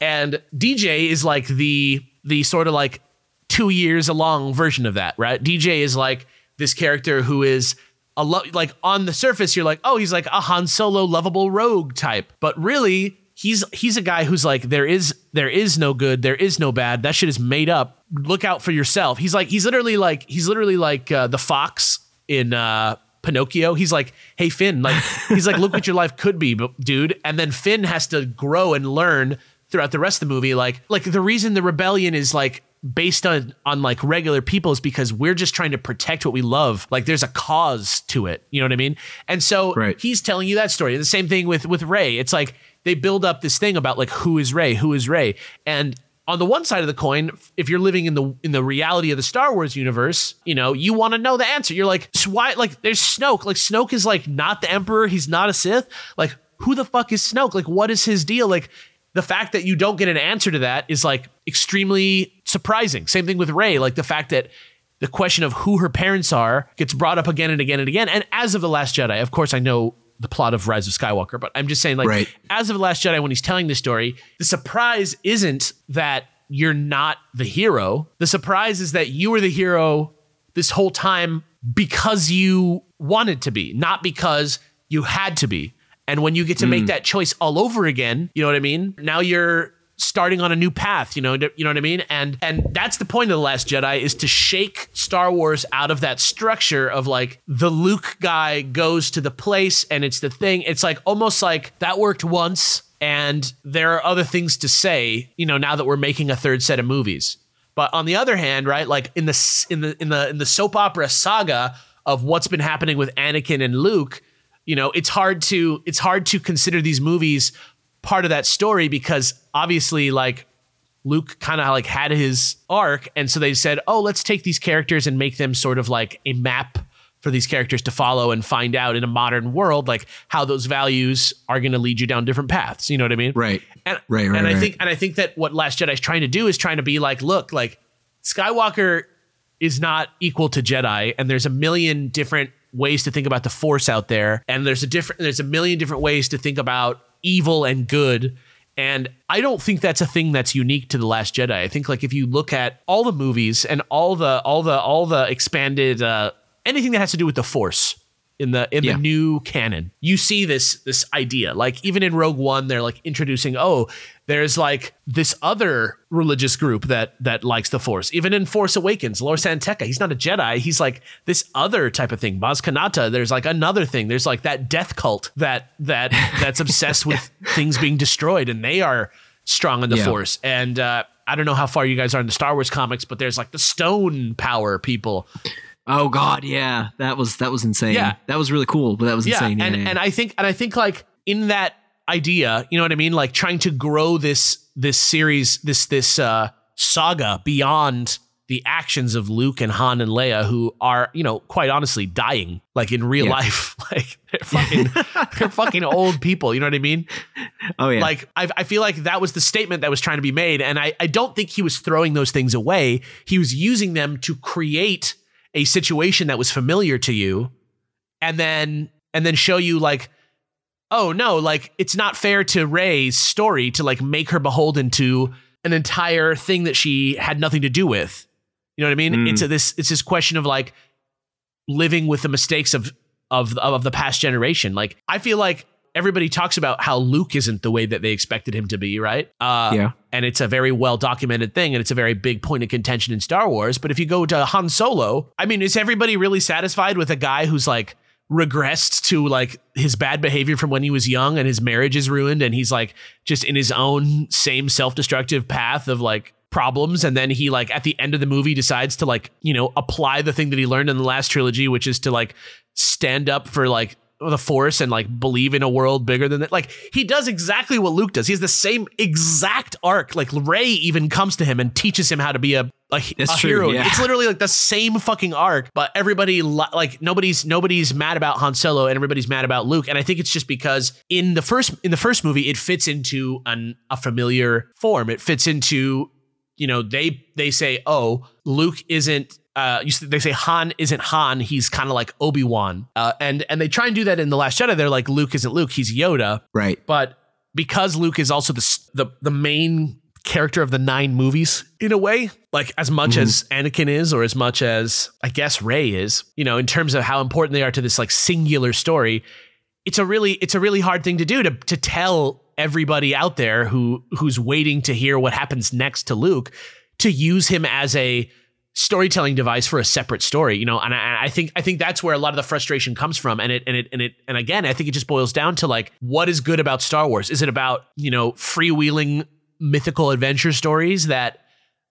And DJ is like the the sort of like two years along version of that, right? DJ is like this character who is a lo- like on the surface, you're like, oh, he's like a Han Solo lovable rogue type, but really. He's he's a guy who's like there is there is no good there is no bad that shit is made up look out for yourself. He's like he's literally like he's literally like uh, the fox in uh Pinocchio. He's like, "Hey Finn, like he's like look what your life could be, but dude." And then Finn has to grow and learn throughout the rest of the movie like like the reason the rebellion is like based on on like regular people is because we're just trying to protect what we love. Like there's a cause to it. You know what I mean? And so Right. he's telling you that story. The same thing with with Rey. It's like they build up this thing about like who is Rey, who is Rey, and on the one side of the coin, if you're living in the in the reality of the Star Wars universe, you know you want to know the answer. You're like, "So why? Like, there's Snoke. Like, Snoke is like not the Emperor. He's not a Sith. Like, who the fuck is Snoke? Like, what is his deal? Like, the fact that you don't get an answer to that is like extremely surprising. Same thing with Rey. Like the fact that the question of who her parents are gets brought up again and again and again. And as of the Last Jedi, of course, I know the plot of Rise of Skywalker, but I'm just saying, like, Right. as of the Last Jedi, when he's telling this story, the surprise isn't that you're not the hero. The surprise is that you were the hero this whole time because you wanted to be, not because you had to be. And when you get to make mm. that choice all over again, you know what I mean? Now you're starting on a new path, you know, you know what I mean? And and that's the point of the last Jedi is to shake Star Wars out of that structure of like the Luke guy goes to the place and it's the thing. It's like almost like that worked once and there are other things to say, you know, now that we're making a third set of movies. But on the other hand, right, like in the in the in the in the soap opera saga of what's been happening with Anakin and Luke, you know, it's hard to it's hard to consider these movies part of that story because obviously like Luke kind of like had his arc and so they said, "Oh, let's take these characters and make them sort of like a map for these characters to follow and find out in a modern world like how those values are going to lead you down different paths." You know what I mean? Right. And, Right, right, and I right. think and I think that what Last Jedi is trying to do is trying to be like, look, like Skywalker is not equal to Jedi, and there's a million different ways to think about the Force out there, and there's a different there's a million different ways to think about evil and good. And I don't think that's a thing that's unique to the Last Jedi. I think like if you look at all the movies and all the all the all the expanded uh, anything that has to do with the Force in the in Yeah. the new canon, you see this this idea. Like even in Rogue One, they're like introducing, oh, there's like this other religious group that that likes the Force. Even in Force Awakens, Lor San Tekka, he's not a Jedi. He's like this other type of thing. Maz Kanata, there's like another thing. There's like that death cult that that that's obsessed with things being destroyed, and they are strong in the Yeah. Force. And uh, I don't know how far you guys are in the Star Wars comics, but there's like the Stone Power people. Oh God, yeah, that was that was insane. Yeah. that was really cool, but that was yeah, insane. Yeah, and yeah. and I think and I think like in that idea, you know what I mean, like trying to grow this this series, this this uh, saga beyond the actions of Luke and Han and Leia, who are you know quite honestly dying, like in real life, like they're fucking they're fucking old people. You know what I mean? oh yeah, Like I, I feel like that was the statement that was trying to be made, and I, I don't think he was throwing those things away. He was using them to create a situation that was familiar to you, and then and then show you like, oh no, like it's not fair to Rey's story to like make her beholden to an entire thing that she had nothing to do with. You know what I mean? Mm. It's a, this it's this question of like living with the mistakes of of of the past generation. Like I feel like everybody talks about how Luke isn't the way that they expected him to be, right? Uh, Yeah. And it's a very well documented thing, and it's a very big point of contention in Star Wars. But if you go to Han Solo, I mean, is everybody really satisfied with a guy who's like regressed to like his bad behavior from when he was young and his marriage is ruined and he's like just in his own same self-destructive path of like problems and then he like at the end of the movie decides to like you know apply the thing that he learned in the last trilogy which is to like stand up for like the force and like believe in a world bigger than that like he does exactly what luke does. He has the same exact arc. Like Rey even comes to him and teaches him how to be a a, That's a true, hero. yeah. it's literally like the same fucking arc but everybody li- like nobody's nobody's mad about Han Solo and everybody's mad about Luke. And I think it's just because in the first in the first movie it fits into an a familiar form. It fits into you know they they say oh Luke isn't uh you, they say Han isn't Han he's kind of like Obi-Wan. Uh, and and they try and do that in the last Jedi. They're like Luke isn't Luke he's Yoda. Right. but because Luke is also the the the main character of the nine movies in a way, like as much as Anakin is, or as much as I guess Rey is, you know, in terms of how important they are to this like singular story, it's a really it's a really hard thing to do to to tell everybody out there who who's waiting to hear what happens next to Luke to use him as a storytelling device for a separate story, you know, and I, I, think I think that's where a lot of the frustration comes from. And it and it and it and again, I think it just boils down to like what is good about Star Wars? Is it about, you know, freewheeling mythical adventure stories that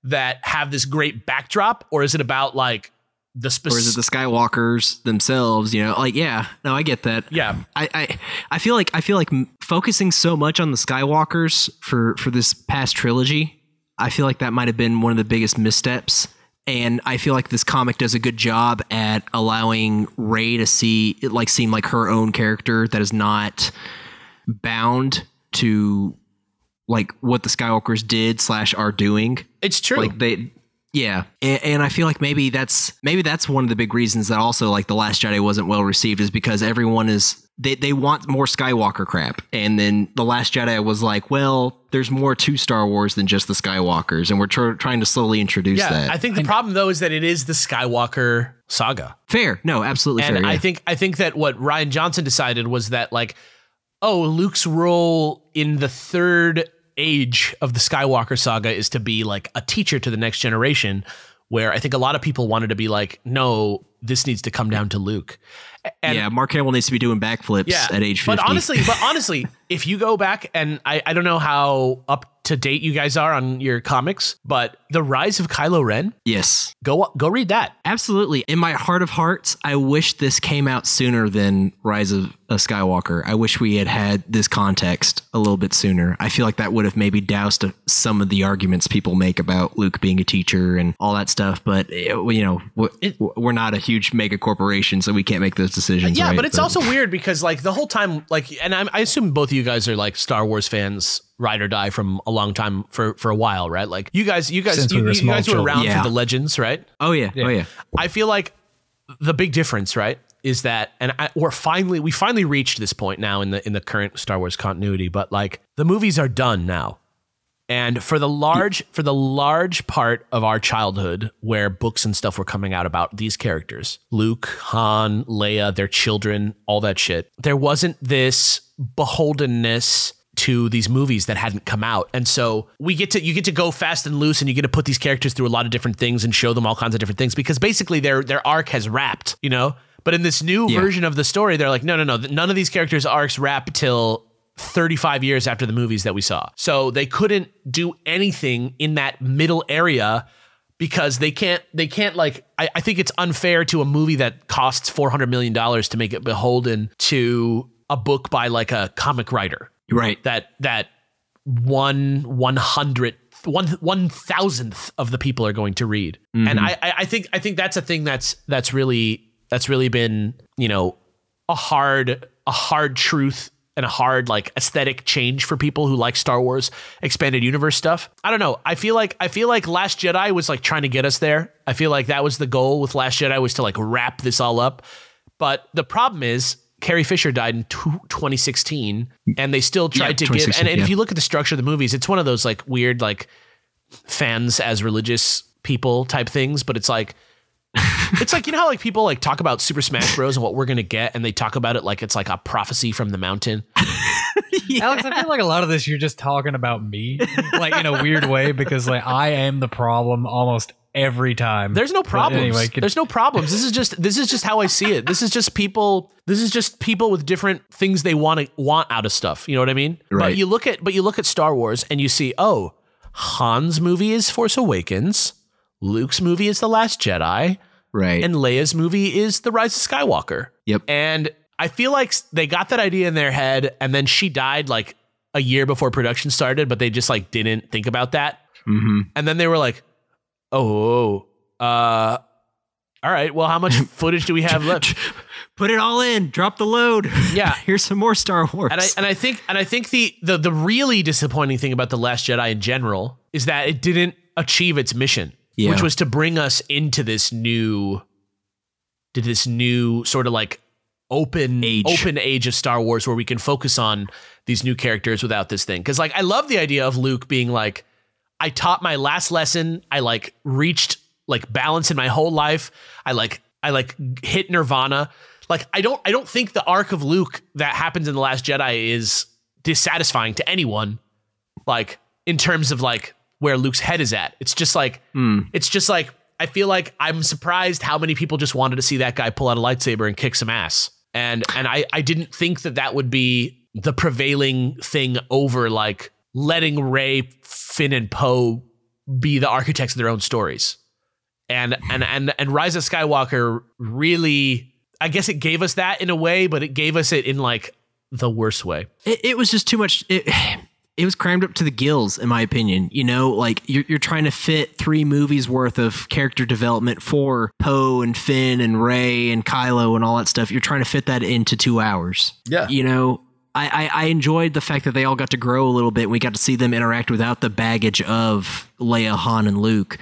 that have this great backdrop, or is it about like the or is it the Skywalkers themselves? You know, like yeah, no, I get that. Yeah, I, I I feel like I feel like focusing so much on the Skywalkers for for this past trilogy, I feel like that might have been one of the biggest missteps. And I feel like this comic does a good job at allowing Rey to see it like seem like her own character that is not bound to like what the Skywalkers did slash are doing. It's true. Like they yeah, and, and, I feel like maybe that's maybe that's one of the big reasons that also like the Last Jedi wasn't well received is because everyone is they they want more Skywalker crap, and then the Last Jedi was like, well, there's more to Star Wars than just the Skywalkers, and we're tr- trying to slowly introduce yeah, that. I think the problem though is that it is the Skywalker saga. Fair, no, absolutely and fair. I yeah. think I think that what Rian Johnson decided was that like, oh, Luke's role in the third age of the Skywalker saga is to be like a teacher to the next generation. Where I think a lot of people wanted to be like, no, this needs to come down to Luke. And yeah, Mark Hamill needs to be doing backflips yeah, at age 50. But honestly, but honestly, if you go back and I, I don't know how up to date you guys are on your comics, but the rise of Kylo Ren, yes, go go read that. Absolutely. In my heart of hearts, I wish this came out sooner than Rise of a Skywalker. I wish we had had this context a little bit sooner. I feel like that would have maybe doused uh, some of the arguments people make about Luke being a teacher and all that stuff. But eh, you know, we're not a huge mega corporation, so we can't make those decisions. Yeah, right? but it's but, also weird because like the whole time, like, and I, I assume both of you guys are like Star Wars fans ride or die from a long time for for a while, right? Like you guys, you guys, you, we you, guys were around yeah. for the legends, right? Oh yeah. Oh, yeah, oh yeah. I feel like the big difference, right, is that, and I, we're finally we finally reached this point now in the in the current Star Wars continuity, but like the movies are done now. And for the large for the large part of our childhood where books and stuff were coming out about these characters, Luke, Han, Leia, their children, all that shit, there wasn't this beholdenness to these movies that hadn't come out. And so we get to you get to go fast and loose and you get to put these characters through a lot of different things and show them all kinds of different things because basically their their arc has wrapped, you know? But in this new yeah. version of the story, they're like, no, no, no, none of these characters' arcs wrap till 35 years after the movies that we saw. So they couldn't do anything in that middle area because they can't they can't like I, I think it's unfair to a movie that costs 400 million dollars to make it beholden to a book by like a comic writer. Right. That that one one hundredth one one thousandth of the people are going to read. Mm-hmm. And I I think I think that's a thing that's that's really that's really been, you know, a hard a hard truth and a hard like aesthetic change for people who like Star Wars expanded universe stuff. I don't know. I feel like I feel like Last Jedi was like trying to get us there. I feel like that was the goal with Last Jedi was to like wrap this all up. But the problem is Carrie Fisher died in 2016 and they still tried yeah, to give and, and yeah. if you look at the structure of the movies, it's one of those like weird like fans as religious people type things, but it's like it's like you know how like people like talk about Super Smash Bros and what we're gonna get, and they talk about it like it's like a prophecy from the mountain. yeah. Alex, I feel like a lot of this you're just talking about me, like in a weird way, because like I am the problem almost every time. There's no problems. Anyway, could, There's no problems. This is just this is just how I see it. This is just people. This is just people with different things they want to want out of stuff. You know what I mean? Right. But you look at but you look at Star Wars and you see oh, Han's movie is Force Awakens. Luke's movie is The Last Jedi. Right. And Leia's movie is The Rise of Skywalker. Yep. And I feel like they got that idea in their head and then she died like a year before production started, but they just like didn't think about that. Mm-hmm. And then they were like, oh, uh, all right. Well, how much footage do we have left? Put it all in. Drop the load. Yeah. Here's some more Star Wars. And I and I think and I think the the the really disappointing thing about the Last Jedi in general is that it didn't achieve its mission yeah. which was to bring us into this new to this new sort of like open age. open age of Star Wars where we can focus on these new characters without this thing. Cause like I love the idea of Luke being like, I taught my last lesson. I like reached like balance in my whole life. I like I like hit nirvana. Like I don't I don't think the arc of Luke that happens in the last Jedi is dissatisfying to anyone. Like in terms of like where Luke's head is at. It's just like hmm. it's just like I feel like I'm surprised how many people just wanted to see that guy pull out a lightsaber and kick some ass. And and I I didn't think that that would be the prevailing thing over like letting Rey, Finn, and Poe be the architects of their own stories. And hmm. and and and Rise of Skywalker really, I guess it gave us that in a way, but it gave us it in like the worst way. it, it was just too much. It, it was crammed up to the gills, in my opinion. You know, like you're, you're trying to fit three movies worth of character development for Poe and Finn and Ray and Kylo and all that stuff. You're trying to fit that into two hours. Yeah. You know, I, I, I enjoyed the fact that they all got to grow a little bit. We got to see them interact without the baggage of Leia, Han, and Luke.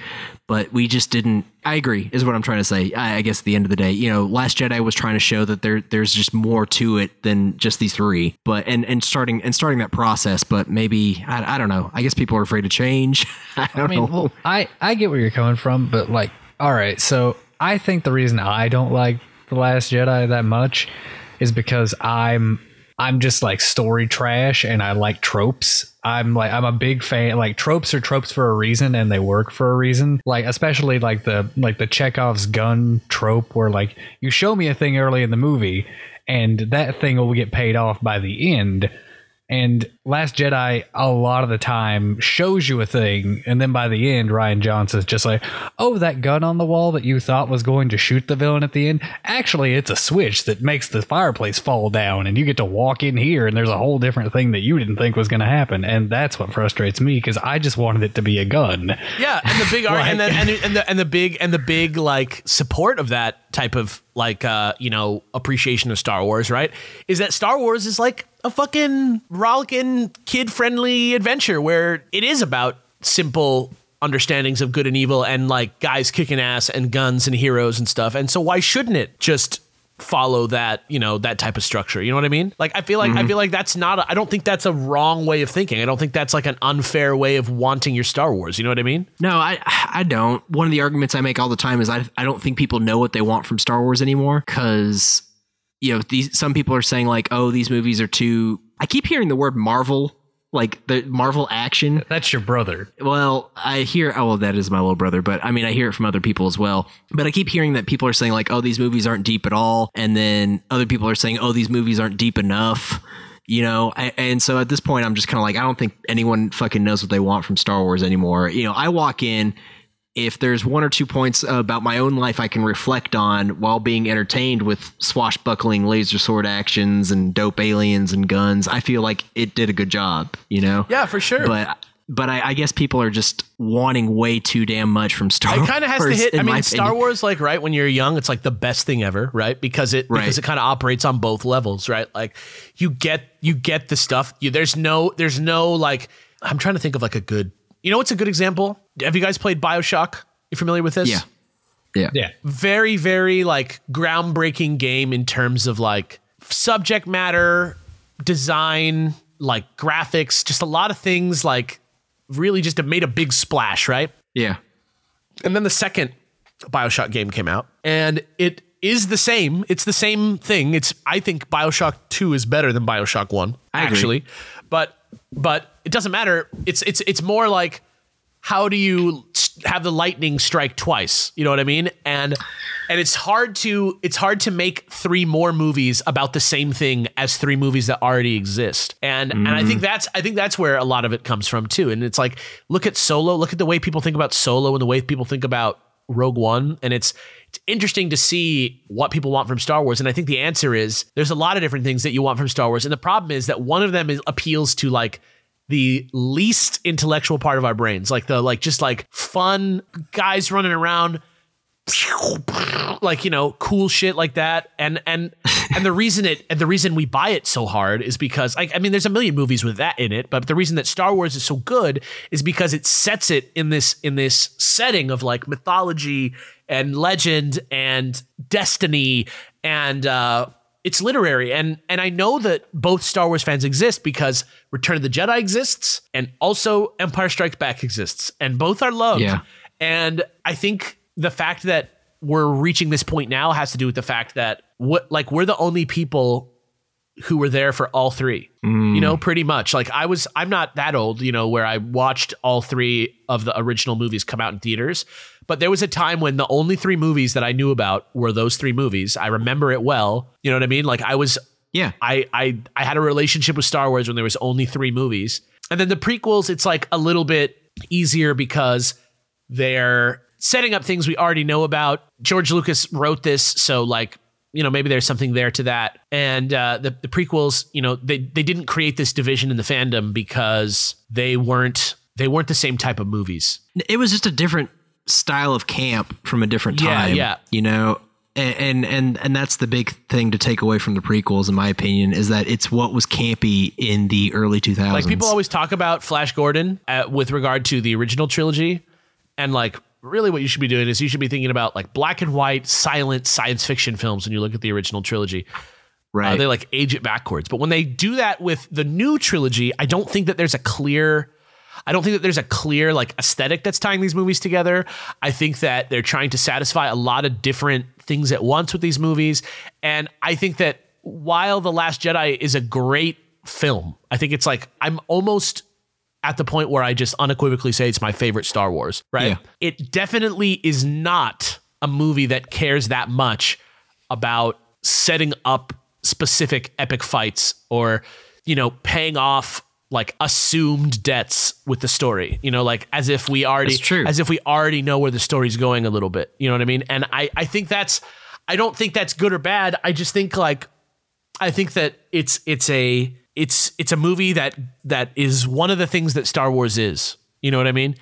But we just didn't. I agree, is what I'm trying to say. I, I guess at the end of the day, you know, Last Jedi was trying to show that there there's just more to it than just these three. But and and starting and starting that process. But maybe I, I don't know. I guess people are afraid to change. I don't I mean, know. well, I I get where you're coming from, but like, all right, so I think the reason I don't like the Last Jedi that much is because I'm I'm just like story trash and I like tropes. I'm like I'm a big fan. Like tropes are tropes for a reason and they work for a reason. Like especially like the like the Chekhov's gun trope where like you show me a thing early in the movie and that thing will get paid off by the end. And Last Jedi, a lot of the time, shows you a thing, and then by the end, Rian Johnson's just like, "Oh, that gun on the wall that you thought was going to shoot the villain at the end, actually, it's a switch that makes the fireplace fall down, and you get to walk in here, and there's a whole different thing that you didn't think was going to happen." And that's what frustrates me because I just wanted it to be a gun. Yeah, and the big art, and, the, and, the, and the and the big and the big like support of that type of like uh you know appreciation of Star Wars, right? Is that Star Wars is like a fucking rollicking kid friendly adventure where it is about simple understandings of good and evil and like guys kicking ass and guns and heroes and stuff. And so why shouldn't it just follow that you know that type of structure you know what i mean like i feel like i mm-hmm. feel like that's not a, i don't think that's a wrong way of thinking i don't think that's like an unfair way of wanting your star wars you know what i mean No, I I don't. One of the arguments I make all the time is I I don't think people know what they want from Star Wars anymore because you know these some people are saying like oh these movies are too. I keep hearing the word Marvel like the Marvel action. That's your brother. Well, I hear oh well that is my little brother, but I mean I hear it from other people as well. But I keep hearing that people are saying like oh these movies aren't deep at all, and then other people are saying oh these movies aren't deep enough. You know, I, and so at this point, I'm just kind of like, I don't think anyone fucking knows what they want from Star Wars anymore. You know, I walk in, if there's one or two points about my own life I can reflect on while being entertained with swashbuckling laser sword actions and dope aliens and guns, I feel like it did a good job, you know? yeah for sure But but I, I guess people are just wanting way too damn much from Star Wars. it kind of has to hit. I mean, Star opinion. Wars, like right when you're young, it's like the best thing ever, right? Because it Right. because it kind of operates on both levels, right? Like you get you get the stuff. You, there's no there's no like. I'm trying to think of like a good. You know what's a good example? Have you guys played Bioshock? You familiar with this? Yeah. Yeah. Yeah. very very like groundbreaking game in terms of like subject matter design like graphics just a lot of things like really just made a big splash right Yeah. and then the second bioshock game came out and it is the same it's the same thing it's i think bioshock 2 is better than bioshock 1 I agree. actually but but it doesn't matter it's it's it's more like how do you have the lightning strike twice? You know what i mean? And and it's hard to it's hard to make three more movies about the same thing as three movies that already exist. And and i think mm. that's i think that's where a lot of it comes from too. And it's like look at solo. Look at the way people think about solo and the way people think about rogue one. And it's it's interesting to see what people want from Star Wars. And I think the answer is there's a lot of different things that you want from Star Wars. And the problem is that one of them is, appeals to like the least intellectual part of our brains, like the like just like fun guys running around like you know cool shit like that. And and and the reason it and the reason we buy it so hard is because like I mean there's a million movies with that in it but the reason that Star Wars is so good is because it sets it in this in this setting of like mythology and legend and destiny and uh it's literary and and I know that both Star Wars fans exist because Return of the Jedi exists and also Empire Strikes Back exists and both are loved Yeah. and I think the fact that we're reaching this point now has to do with the fact that what like we're the only people who were there for all three. Mm. You know, pretty much. Like I was I'm not that old, you know, where I watched all three of the original movies come out in theaters, but there was a time when the only three movies that I knew about were those three movies. I remember it well. You know what I mean? Like I was Yeah. I I I had a relationship with Star Wars when there was only 3 movies. And then the prequels it's like a little bit easier because they're setting up things we already know about. George Lucas wrote this, so like you know maybe there's something there to that. And uh, the the prequels, you know, they they didn't create this division in the fandom because they weren't they weren't the same type of movies. It was just a different style of camp from a different time. yeah. You know, and, and and and that's the big thing to take away from the prequels, in my opinion, is that it's what was campy in the early 2000s. Like people always talk about Flash Gordon uh, with regard to the original trilogy, and like really what you should be doing is you should be thinking about like black and white silent science fiction films when you look at the original trilogy. right. Uh, they like age it backwards. But when they do that with the new trilogy, I don't think that there's a clear I don't think that there's a clear like aesthetic that's tying these movies together. I think that they're trying to satisfy a lot of different things at once with these movies. And I think that while The Last Jedi is a great film, I think it's like I'm almost at the point where I just unequivocally say it's my favorite Star Wars, right? Yeah. It definitely is not a movie that cares that much about setting up specific epic fights or, you know, paying off like assumed debts with the story. You know, like as if we already as if we already know where the story's going a little bit. You know what I mean? And I I think that's I don't think that's good or bad. I just think like I think that it's it's a it's it's a movie that that is one of the things that Star Wars is. You know what I mean?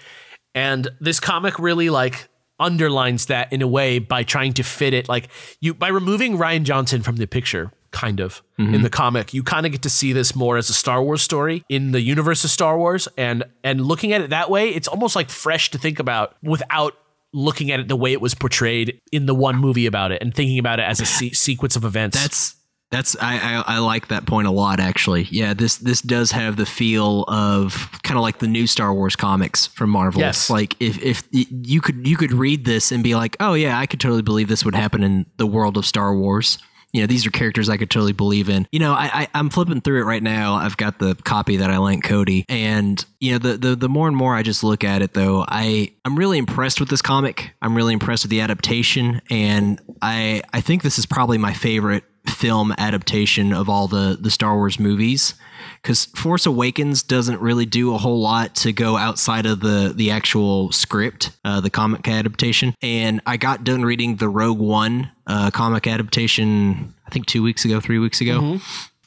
And this comic really like underlines that in a way by trying to fit it like you by removing Rian Johnson from the picture kind of in mm-hmm. the comic you kind of get to see this more as a Star Wars story in the universe of Star Wars and and looking at it that way it's almost like fresh to think about without looking at it the way it was portrayed in the one movie about it and thinking about it as a se- sequence of events That's that's I, I I like that point a lot actually. Yeah, this this does have the feel of kind of like the new Star Wars comics from Marvel. Yes. Like if if you could you could read this and be like, "Oh yeah, I could totally believe this would happen in the world of Star Wars." You know, these are characters I could totally believe in. You know, I, I I'm flipping through it right now. I've got the copy that I lent Cody, and you know, the the the more and more I just look at it, though, I I'm really impressed with this comic. I'm really impressed with the adaptation, and I I think this is probably my favorite film adaptation of all the the Star Wars movies because Force Awakens doesn't really do a whole lot to go outside of the the actual script, uh, the comic adaptation. And I got done reading the Rogue One uh, comic adaptation, I think two weeks ago, three weeks ago,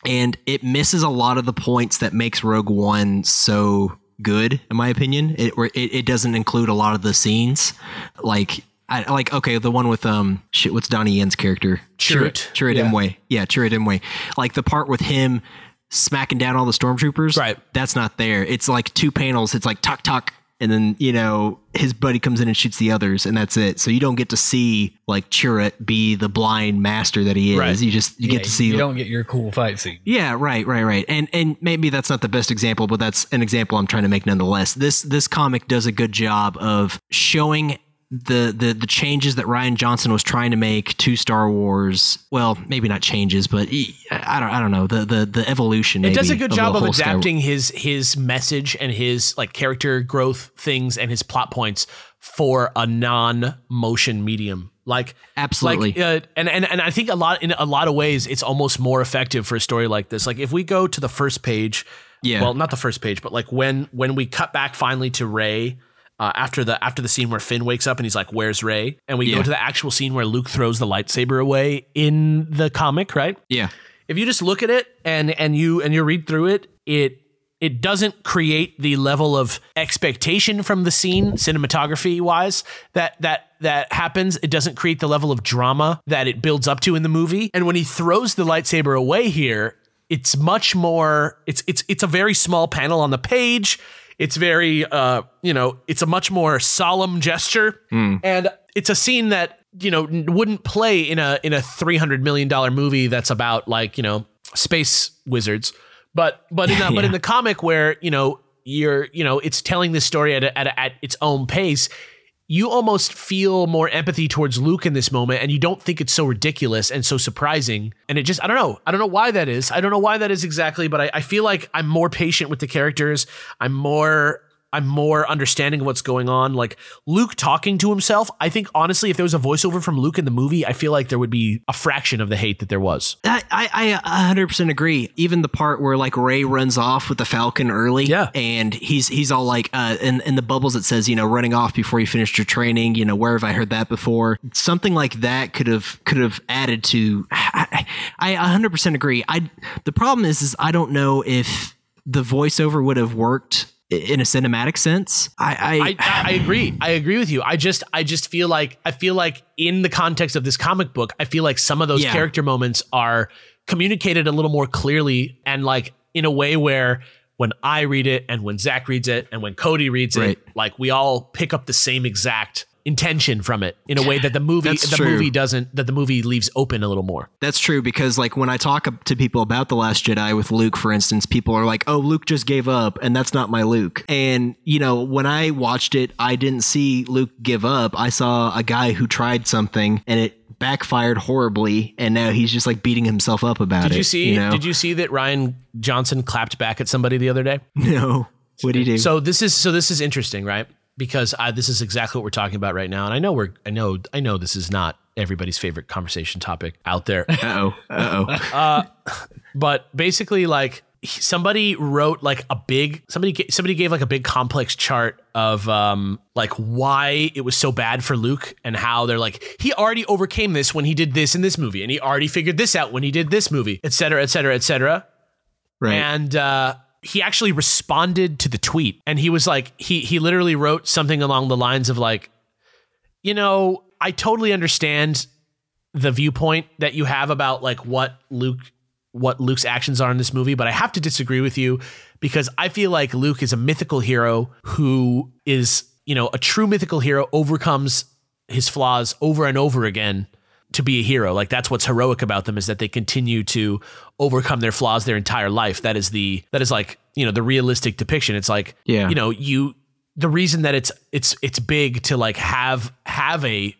and it misses a lot of the points that makes Rogue One so good, in my opinion. It it, it doesn't include a lot of the scenes, like. I, like okay, the one with um shit. What's Donnie Yen's character? Chirrut. Chirrut Yeah. Imwe. Yeah, Chirrut Imwe. Like the part with him smacking down all the stormtroopers. Right. That's not there. It's like two panels. It's like tuck tuck, and then you know his buddy comes in and shoots the others, and that's it. So you don't get to see like Chirrut be the blind master that he is. Right. You just you Yeah, get to see. you don't get your cool fight scene. Yeah, right, right, right. And and maybe that's not the best example, but that's an example I'm trying to make nonetheless. This this comic does a good job of showing the the the changes that Rian Johnson was trying to make to Star Wars. Well, maybe not changes, but I don't I don't know the the the evolution. it does a good the job of adapting his his message and his like character growth things and his plot points for a non-motion medium like Absolutely. like uh, and, and and i think a lot in a lot of ways it's almost more effective for a story like this like if we go to the first page Yeah. well not the first page but like when when we cut back finally to Rey uh, after the after the scene where Finn wakes up and he's like, "Where's Rey?" and we Yeah. go to the actual scene where Luke throws the lightsaber away in the comic, right? yeah. if you just look at it and and you and you read through it, it it doesn't create the level of expectation from the scene cinematography wise that that that happens it doesn't create the level of drama that it builds up to in the movie and when he throws the lightsaber away here it's much more it's it's it's a very small panel on the page it's very uh you know it's a much more solemn gesture. And it's a scene that you know wouldn't play in a in a 300 million dollar movie that's about like you know space wizards. But but in a, but in the comic where you know you're you know it's telling this story at a, at, a, at its own pace you almost feel more empathy towards Luke in this moment and you don't think it's so ridiculous and so surprising. And it just, I don't know. I don't know why that is. I don't know why that is exactly, but I, I feel like I'm more patient with the characters. I'm more I'm more understanding of what's going on. Like Luke talking to himself. I think honestly, if there was a voiceover from Luke in the movie, I feel like there would be a fraction of the hate that there was. I, I, I 100% agree. Even the part where like Rey runs off with the Falcon early, Yeah. and he's he's all like, uh, in in the bubbles it says, you know, running off before you finished your training. You know, where have I heard that before? Something like that could have could have added to. I, I 100% agree. I the problem is is I don't know if the voiceover would have worked in a cinematic sense. I I, I, I, agree. I agree with you. I just I just feel like I feel like in the context of this comic book, I feel like some of those Yeah. character moments are communicated a little more clearly and like in a way where when I read it and when Zach reads it and when Cody reads Right. it, like we all pick up the same exact intention from it in a way that the movie That's the true. movie doesn't that the movie leaves open a little more. That's true because like when I talk to people about the Last Jedi with Luke, for instance, people are like, "Oh, Luke just gave up, and that's not my Luke." And you know, when I watched it, I didn't see Luke give up. I saw a guy who tried something and it backfired horribly, and now he's just like beating himself up about it. Did you see You know? did you see that Rian Johnson clapped back at somebody the other day? No. What do you do? So this is so this is interesting, right? Because I, this is exactly what we're talking about right now, and I know we're I know I know this is not everybody's favorite conversation topic out there, uh oh. Uh oh. but basically, like somebody wrote like a big somebody somebody gave like a big complex chart of um like why it was so bad for Luke and how they're like he already overcame this when he did this in this movie, and he already figured this out when he did this movie, et cetera, et cetera, et cetera. Right. and uh, he actually responded to the tweet. And he was like he he literally wrote something along the lines of like you know i totally understand the viewpoint that you have about like what luke what luke's actions are in this movie but i have to disagree with you because i feel like luke is a mythical hero who is you know a true mythical hero overcomes his flaws over and over again to be a hero. Like that's what's heroic about them is that they continue to overcome their flaws their entire life. That is the that is like, you know, the realistic depiction. It's like, Yeah. you know, you the reason that it's it's it's big to like have have a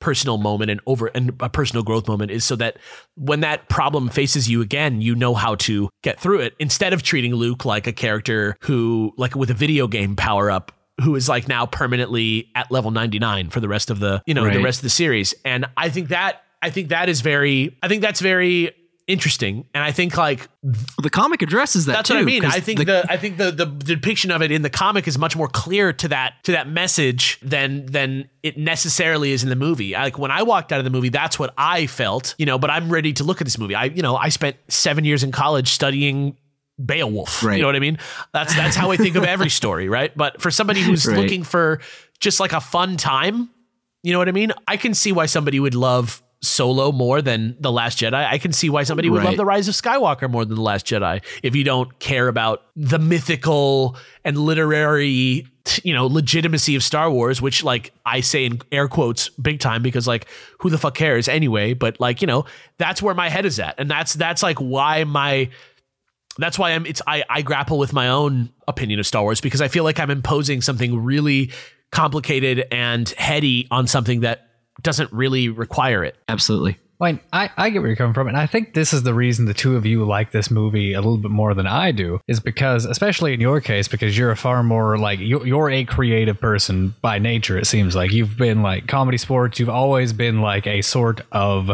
personal moment and over and a personal growth moment is so that when that problem faces you again, you know how to get through it instead of treating Luke like a character who like with a video game power up who is like now permanently at level 99 for the rest of the, you know, the rest of the series. And I think that I think that is very I think that's very interesting and I think like the comic addresses that that's too. what I mean I think the, I think the, the depiction of it in the comic is much more clear to that to that message than than it necessarily is in the movie. Like when I walked out of the movie, that's what I felt. You know, but I'm ready to look at this movie. I you know I spent seven years in college studying Beowulf. Right. You know what I mean? That's that's how I think of every story, right? But for somebody who's Right. looking for just like a fun time, you know what I mean? I can see why somebody would love Solo more than The Last Jedi. I can see why somebody would love The Rise of Skywalker more than The Last Jedi if you don't care about the mythical and literary, you know, legitimacy of Star Wars, which like I say in air quotes big time because like who the fuck cares anyway, but like, you know, that's where my head is at. And that's that's like why my that's why I'm it's I, I grapple with my own opinion of Star Wars because I feel like I'm imposing something really complicated and heady on something that doesn't really require it. Absolutely. Like, I, I get where you're coming from, and I think this is the reason the two of you like this movie a little bit more than I do, is because, especially in your case, because you're a far more like you're, you're a creative person by nature. It seems like you've been like comedy sports. You've always been like a sort of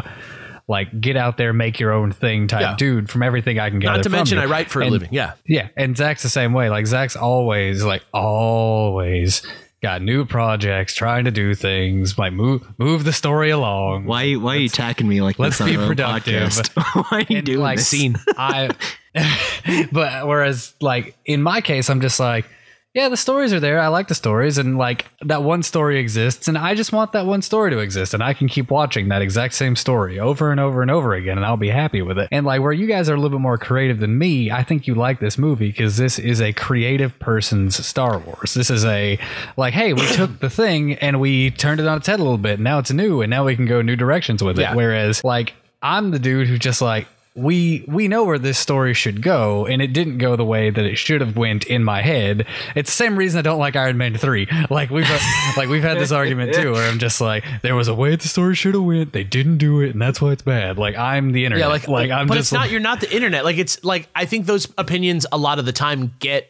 like get out there, make your own thing type Yeah. dude. From everything I can get. Not to from mention you. I write for a living. Yeah. yeah, and Zach's the same way. Like Zach's always like always got new projects, trying to do things, like move move the story along. Why why are you attacking me like let's this on be our productive. podcast? why are you And, doing like, this? Scene. I but whereas like in my case I'm just like yeah the stories are there I like the stories and like that one story exists and I just want that one story to exist and I can keep watching that exact same story over and over and over again and I'll be happy with it. And like where you guys are a little bit more creative than me, I think you like this movie because this is a creative person's Star Wars. This is a like hey, we took the thing and we turned it on its head a little bit. Now it's new and now we can go new directions with it. Yeah. Whereas like I'm the dude who just like we we know where this story should go, and it didn't go the way that it should have went in my head. It's the same reason I don't like Iron Man three. Like we've uh, like we've had this argument too, where I'm just like, there was a way the story should have went, they didn't do it, and that's why it's bad. Like I'm the internet. Yeah, like, like I'm but just it's not. like- You're not the internet. Like it's like I think those opinions a lot of the time get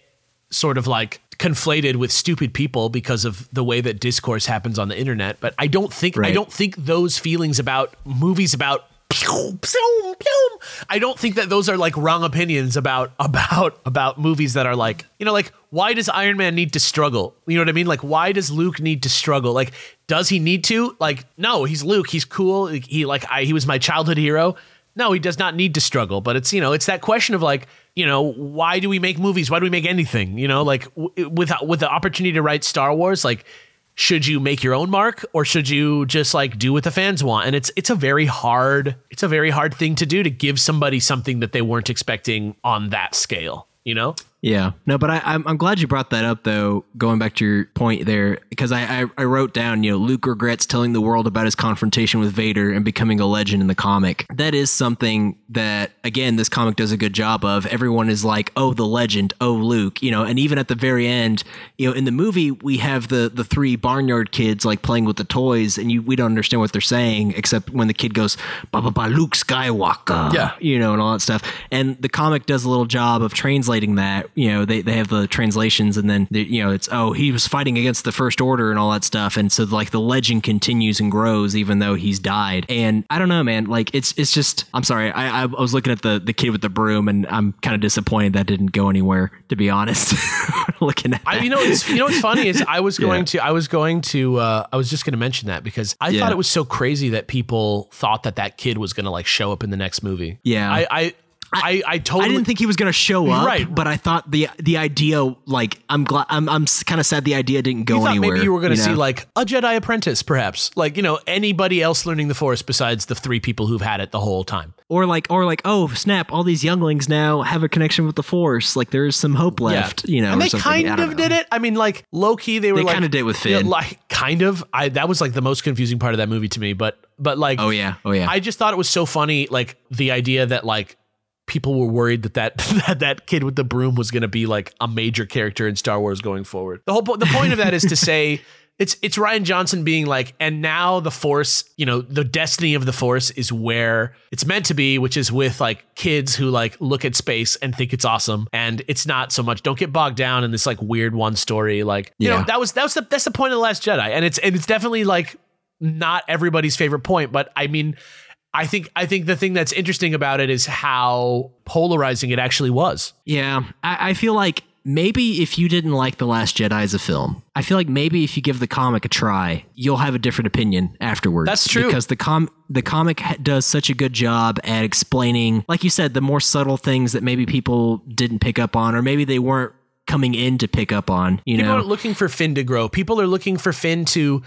sort of like conflated with stupid people because of the way that discourse happens on the internet. But I don't think I don't think those feelings about movies about. I don't think that those are like wrong opinions about about about movies that are like you know like why does Iron Man need to struggle? You know what I mean? Like why does Luke need to struggle? Like does he need to? Like no, he's Luke. He's cool. He like I, he was my childhood hero. No, he does not need to struggle, but it's you know it's that question of like you know why do we make movies? Why do we make anything? You know like w- with with the opportunity to write Star Wars, like should you make your own mark or should you just like do what the fans want? And it's it's a very hard it's a very hard thing to do to give somebody something that they weren't expecting on that scale. You know? Yeah, no, but I, I'm I'm glad you brought that up though. Going back to your point there, because I, I I wrote down, you know, Luke regrets telling the world about his confrontation with Vader and becoming a legend in the comic. That is something that again this comic does a good job of. Everyone is like, oh, the legend, oh, Luke, you know, and even at the very end, you know, in the movie we have the the three barnyard kids like playing with the toys, and you we don't understand what they're saying except when the kid goes, ba ba ba, Luke Skywalker, Yeah. you know, and all that stuff. And the comic does a little job of translating that. You know, they, they have the translations, and then you know it's oh he was fighting against the First Order and all that stuff, and so like the legend continues and grows even though he's died. And I don't know, man. Like it's it's just I'm sorry. I I was looking at the the kid with the broom, and I'm kind of disappointed that didn't go anywhere. To be honest, looking at I, you know, it's, you know what's funny is I was going to, I was going to, uh, I was just going to mention that because I Yeah. thought it was so crazy that people thought that that kid was going to like show up in the next movie. Yeah. I, I, I, I totally I didn't think he was going to show up, Right. but I thought the the idea, like, I'm glad, I'm I'm kind of sad the idea didn't go you thought anywhere. maybe you were going to see know? like a Jedi apprentice, perhaps, like you know anybody else learning the Force besides the three people who've had it the whole time. or like or like oh snap all these younglings now have a connection with the force like there's some hope left you know and they something. Kind of did it. I mean, like low key, they were They like kinda did with Yeah, Finn. like kind of. I that was like the most confusing part of that movie to me. But but like oh yeah oh yeah I just thought it was so funny, like the idea that like people were worried that that that, that kid with the broom was going to be like a major character in Star Wars going forward. The whole po- the point of that is to say it's it's Rian Johnson being like, and now the Force, you know, the destiny of the Force is where it's meant to be, which is with like kids who like look at space and think it's awesome, and it's not so much. Don't get bogged down in this like weird one story, like you know Yeah. that was that was the that's the point of the Last Jedi, and it's and it's definitely like not everybody's favorite point, but I mean. I think I think the thing that's interesting about it is how polarizing it actually was. yeah I, I feel like maybe if you didn't like the last jedi as a film i feel like maybe if you give the comic a try you'll have a different opinion afterwards That's true. because the com the comic does such a good job at explaining like you said the more subtle things that maybe people didn't pick up on or maybe they weren't coming in to pick up on you People know aren't looking for Finn to grow. People are looking for Finn to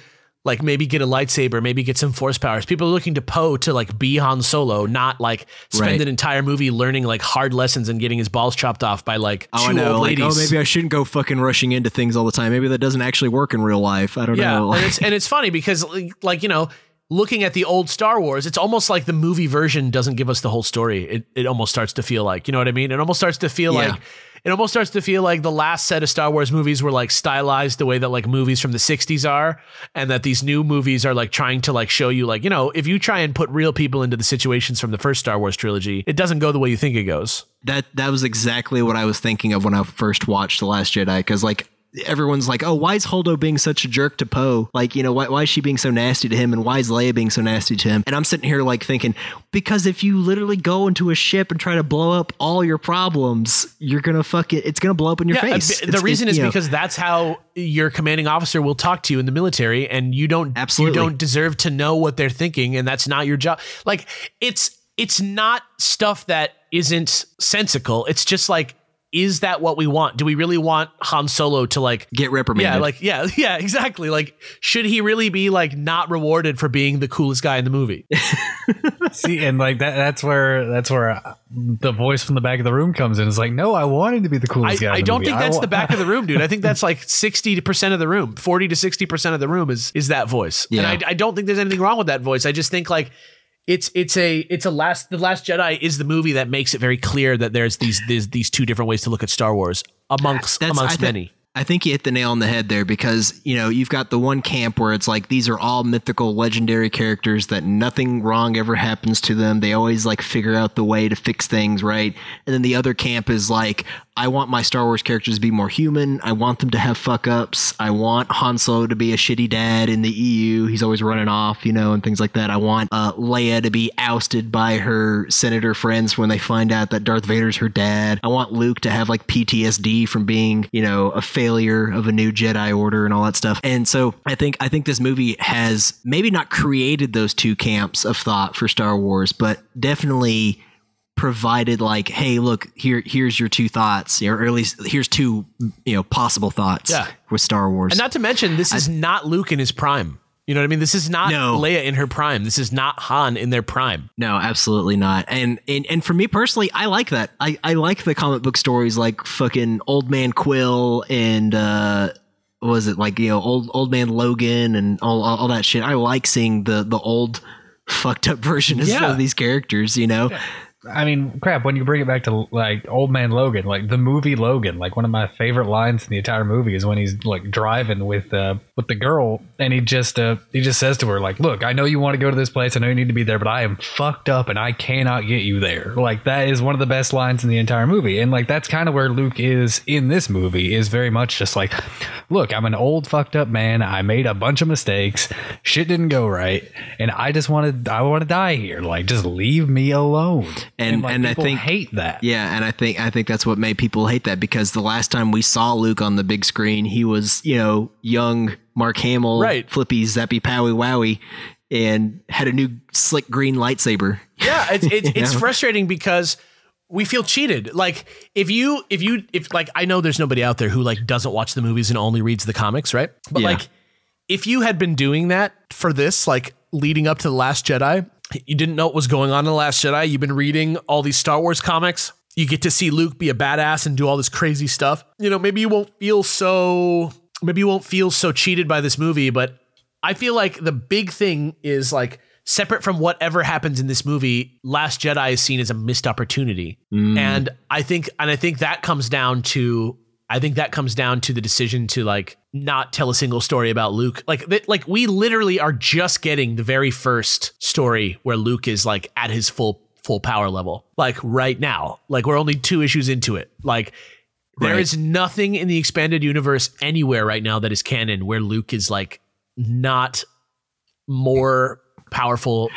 like maybe get a lightsaber, maybe get some force powers. People are looking to Poe to like be Han Solo, not like spend Right. an entire movie learning like hard lessons and getting his balls chopped off by like Oh, I two know. old Like, oh, ladies. oh, maybe I shouldn't go fucking rushing into things all the time. Maybe that doesn't actually work in real life. I don't Yeah, know. and it's and it's funny because like, like you know, looking at the old Star Wars, it's almost like the movie version doesn't give us the whole story. It it almost starts to feel like, you know what I mean? It almost starts to feel Yeah. like it almost starts to feel like the last set of Star Wars movies were like stylized the way that like movies from the 60s are and that these new movies are like trying to like show you like, you know, if you try and put real people into the situations from the first Star Wars trilogy, it doesn't go the way you think it goes. that that was exactly what I was thinking of when I first watched The Last Jedi. Because like everyone's like, oh, why is Holdo being such a jerk to Poe? Like, you know, why, why is she being so nasty to him, and why is Leia being so nasty to him? And I'm sitting here like thinking, because if you literally go into a ship and try to blow up all your problems, you're gonna fuck it. It's gonna blow up in your Yeah, face. the It's- reason it- is know, because that's how your commanding officer will talk to you in the military, and you don't Absolutely. you don't deserve to know what they're thinking, and that's not your job. Like it's it's not stuff that isn't sensical. It's just like, is that what we want? Do we really want Han Solo to like? get reprimanded. Yeah, like yeah, yeah, exactly. Like, should he really be like not rewarded for being the coolest guy in the movie? See, and like that, that's where that's where uh, the voice from the back of the room comes in. It's like, no, I wanted to be the I, coolest guy. in I the don't movie. think that's wa- the back of the room, dude. I think that's like sixty percent of the room, forty to sixty percent of the room is is that voice. Yeah. And I, I don't think there's anything wrong with that voice. I just think like it's it's a it's a last the last Jedi is the movie that makes it very clear that there's these these these two different ways to look at Star Wars amongst That's- amongst I thi- many. I think you hit the nail on the head there because, you know, you've got the one camp where it's like these are all mythical, legendary characters that nothing wrong ever happens to them. They always like figure out the way to fix things, right? And then the other camp is like, I want my Star Wars characters to be more human. I want them to have fuck ups. I want Han Solo to be a shitty dad in the EU. He's always running off, you know, and things like that. I want uh, Leia to be ousted by her senator friends when they find out that Darth Vader's her dad. I want Luke to have like PTSD from being, you know, a failure of a new Jedi Order and all that stuff. And so I think I think this movie has maybe not created those two camps of thought for Star Wars, but definitely provided like hey look here here's your two thoughts or at least here's two you know possible thoughts Yeah. with star wars And not to mention, this is not Luke in his prime. You know what I mean? This is not No. Leia in her prime. This is not Han in their prime. no absolutely not and and and for me personally i like that i i like the comic book stories like fucking old man quill and uh was it like you know old old man logan and all all, all that shit i like seeing the the old fucked up version of Yeah. of these characters you know I mean, crap. When you bring it back to like Old Man Logan, like the movie Logan, like one of my favorite lines in the entire movie is when he's like driving with uh with the girl, and he just uh he just says to her like, "Look, I know you want to go to this place. I know you need to be there, but I am fucked up and I cannot get you there." Like that is one of the best lines in the entire movie, and like that's kind of where Luke is in this movie. Is very much just like, "Look, I'm an old fucked up man. I made a bunch of mistakes. Shit didn't go right, and I just want to I want to die here. Like, just leave me alone." And- like, and I think- hate that. Yeah, and I think I think that's what made people hate that because the last time we saw Luke on the big screen, he was you know young Mark Hamill, Right. flippy zappy powy wowie, and had a new slick green lightsaber. Yeah, it's it's, it's know? frustrating because we feel cheated. Like if you if you if like I know there's nobody out there who like doesn't watch the movies and only reads the comics, right? But Yeah. like if you had been doing that for this, like leading up to the Last Jedi, you didn't know what was going on in the Last Jedi. You've been reading all these Star Wars comics. You get to see Luke be a badass and do all this crazy stuff. You know, maybe you won't feel so maybe you won't feel so cheated by this movie, but I feel like the big thing is like separate from whatever happens in this movie, Last Jedi is seen as a missed opportunity. Mm. And I think and I think that comes down to I think that comes down to the decision to like not tell a single story about Luke. Like th- like we literally are just getting the very first story where Luke is like at his full full power level. Like right now. Like we're only two issues into it. Like there Right. is nothing in the expanded universe anywhere right now that is canon where Luke is like not more powerful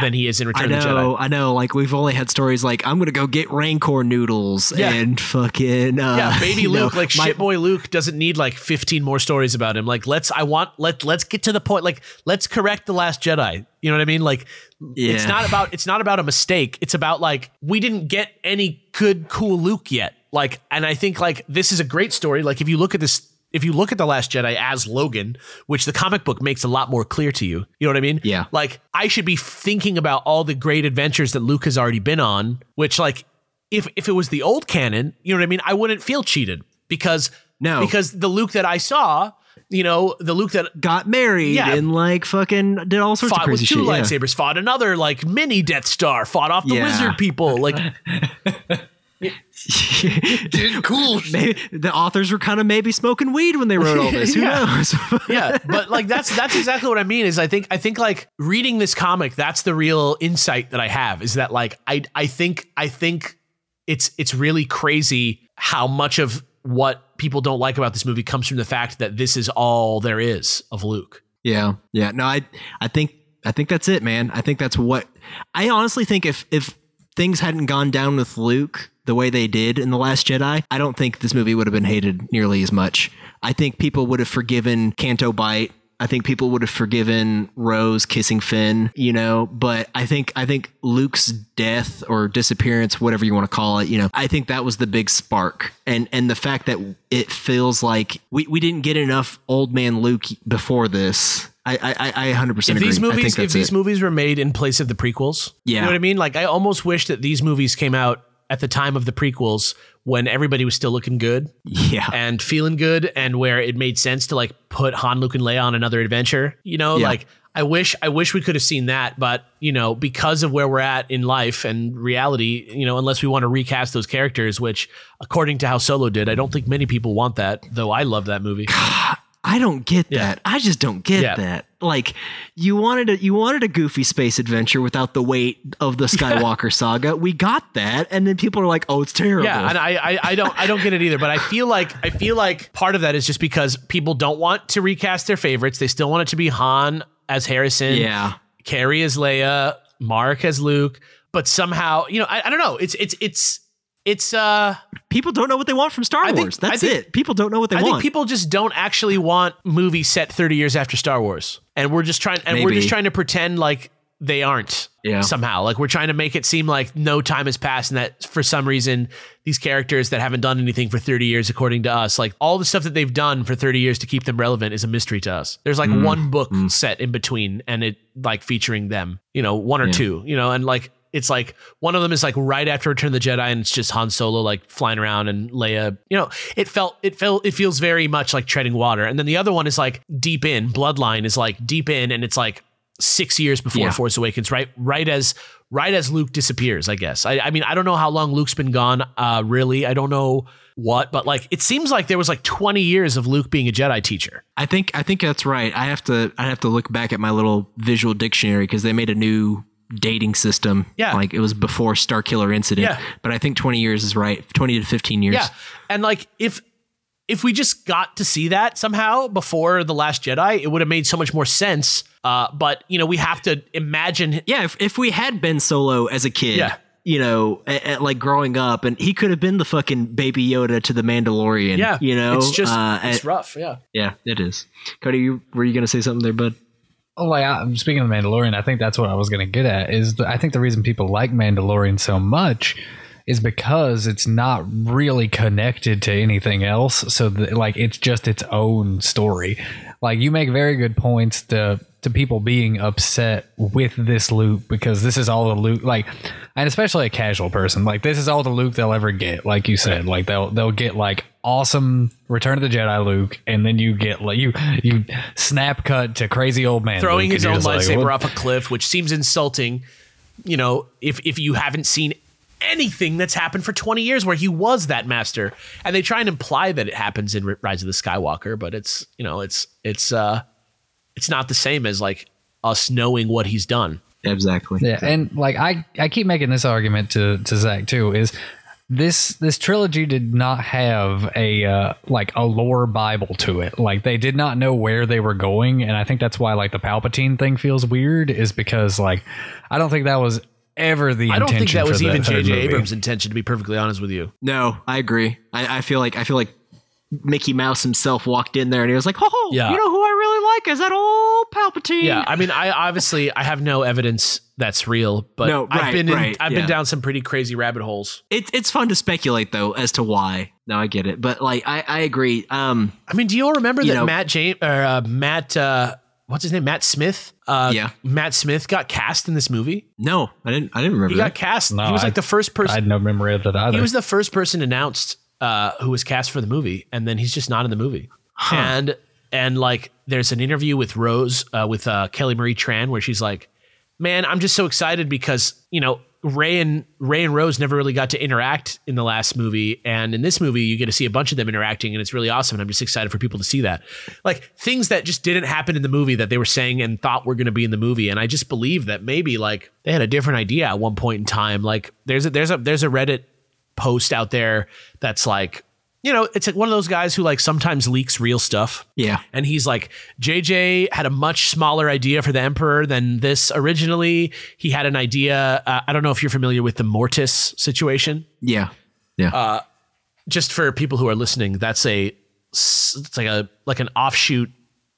than he is in I Return of the Jedi. know, I know. Like we've only had stories like I'm gonna go get Rancor noodles Yeah. and fucking uh, Yeah, baby you know, Luke, like my- shit boy Luke doesn't need like 15 more stories about him. Like let's I want let let's get to the point. Like let's correct the last Jedi. You know what I mean? Like it's not about it's not about a mistake. It's about like we didn't get any good cool Luke yet. Like and I think like this is a great story. Like if you look at this if you look at the last Jedi as Logan, which the comic book makes a lot more clear to you. You know what I mean? Yeah. Like I should be thinking about all the great adventures that Luke has already been on, which like if if it was the old canon, you know what I mean, I wouldn't feel cheated because No. because the Luke that I saw, you know, the Luke that got married Yeah. and like fucking did all sorts of fought with crazy two shit. yeah. lightsabers, fought another like mini Death Star, fought off the Yeah. wizard people, like Cool. maybe the authors were kind of maybe smoking weed when they wrote all this. Who Yeah. knows? yeah, but like that's that's exactly what I mean. Is I think I think like reading this comic, that's the real insight that I have. Is that like I I think I think it's it's really crazy how much of what people don't like about this movie comes from the fact that this is all there is of Luke. Yeah, yeah. No, I, I think, I think that's it, man. I think that's what. I honestly think if if things hadn't gone down with Luke the way they did in the Last Jedi, I don't think this movie would have been hated nearly as much. I think people would have forgiven Canto Bight. I think people would have forgiven Rose kissing Finn, you know, but I think I think Luke's death or disappearance, whatever you want to call it, you know, I think that was the big spark. And and the fact that it feels like we, we didn't get enough old man Luke before this. I I, I 100% If agree. these movies if these it. movies were made in place of the prequels, you Yeah. know what I mean? Like I almost wish that these movies came out at the time of the prequels when everybody was still looking good. yeah. and feeling good and where it made sense to like put Han, Luke, and Leia on another adventure. You know, Yeah. like I wish I wish we could have seen that, but you know, because of where we're at in life and reality, you know, unless we want to recast those characters, which according to how Solo did, I don't think many people want that. Though I love that movie. I don't get Yeah. that. I just don't get Yeah. that. Like you wanted a you wanted a goofy space adventure without the weight of the Skywalker saga. We got that, and then people are like, "Oh, it's terrible." Yeah, and I, I I don't I don't get it either. But I feel like I feel like part of that is just because people don't want to recast their favorites. They still want it to be Han as Harrison, yeah. Carrie as Leia, Mark as Luke. But somehow, you know, I, I don't know. It's it's it's it's uh People don't know what they want from Star think- Wars. That's think- it. People don't know what they I want. think people just don't actually want movies set 30 years after Star Wars. And we're just trying and we're just trying to pretend like they aren't Yeah. somehow. Like we're trying to make it seem like no time has passed and that for some reason these characters that haven't done anything for 30 years according to us, like all the stuff that they've done for 30 years to keep them relevant is a mystery to us. There's like one book set in between and it like featuring them, you know, one or Yeah. two, you know, and like it's like one of them is like right after Return of the Jedi, and it's just Han Solo like flying around and Leia. You know, it felt it felt it feels very much like treading water. And then the other one is like deep in. Bloodline is like deep in, and it's like six years before Yeah. Force Awakens, right? Right as right as Luke disappears. I guess. I, I mean, I don't know how long Luke's been gone. Uh, really, I don't know what, but like it seems like there was like 20 years of Luke being a Jedi teacher. I think I think that's right. I have to I have to look back at my little visual dictionary because they made a new dating system. Yeah. like it was before Starkiller incident. Yeah. but I think twenty years is right. Twenty to fifteen years. Yeah. And like if if we just got to see that somehow before the last Jedi, it would have made so much more sense. Uh, but you know, we have to imagine. yeah. If if we had Ben Solo as a kid. Yeah. You know, a- a- like growing up, and he could have been the fucking baby Yoda to the Mandalorian. Yeah, you know, it's just Uh, it's and- rough. Yeah, yeah, it is. Cody, you, were you gonna say something there, bud? Oh, like I'm speaking of Mandalorian, I think that's what I was going to get at. Is the, I think the reason people like Mandalorian so much is because it's not really connected to anything else. So the, like it's just its own story. Like you make very good points to to people being upset with this Luke because this is all the Luke like, and especially a casual person like this is all the Luke they'll ever get. Like you said, like they'll they'll get like awesome Return of the Jedi Luke, and then you get like you you snap cut to crazy old man throwing Luke, his own lightsaber like, off a cliff, which seems insulting. You know, if if you haven't seen anything that's happened for 20 years where he was that master and they try and imply that it happens in rise of the skywalker but it's you know it's it's uh it's not the same as like us knowing what he's done Exactly. Yeah, and like I, I keep making this argument to to Zach too is this this trilogy did not have a uh, like a lore bible to it. Like they did not know where they were going, and I think that's why like the Palpatine thing feels weird. Is because like I don't think that was ever the. Intention. I don't think that was even third jj abrams intention to be perfectly honest with you No, I agree. I, I feel like I feel like Mickey Mouse himself walked in there and he was like, "Oh, Yeah. you know who I really like is that old Palpatine." yeah i mean i obviously i have no evidence that's real but No, i've been in, right, i've yeah. been down some pretty crazy rabbit holes It's it's fun to speculate though as to why. No, I get it, but like I I agree. Um, I mean, do you all remember You that know- Matt James or uh, Matt uh, what's his name? Matt Smith. Uh, Yeah. Matt Smith got cast in this movie. no, I didn't I didn't remember He that. got cast. No, he was I- like the first person. I had no memory of that either. He was the first person announced uh, who was cast for the movie, and then he's just not in the movie. And and like, there's an interview with Rose uh, with uh, Kelly Marie Tran where she's like, "Man, I'm just so excited because you know." Rey and Rey and Rose never really got to interact in the last movie, and in this movie, you get to see a bunch of them interacting, and it's really awesome. And I'm just excited for people to see that, like things that just didn't happen in the movie that they were saying and thought were going to be in the movie. And I just believe that maybe like they had a different idea at one point in time. Like there's a there's a there's a Reddit post out there that's like, you know, it's like one of those guys who like sometimes leaks real stuff. yeah, And he's like, JJ had a much smaller idea for the Emperor than this originally. He had an idea. Uh, I don't know if you're familiar with the Mortis situation. yeah, yeah. Uh, Just for people who are listening, that's a it's like a like an offshoot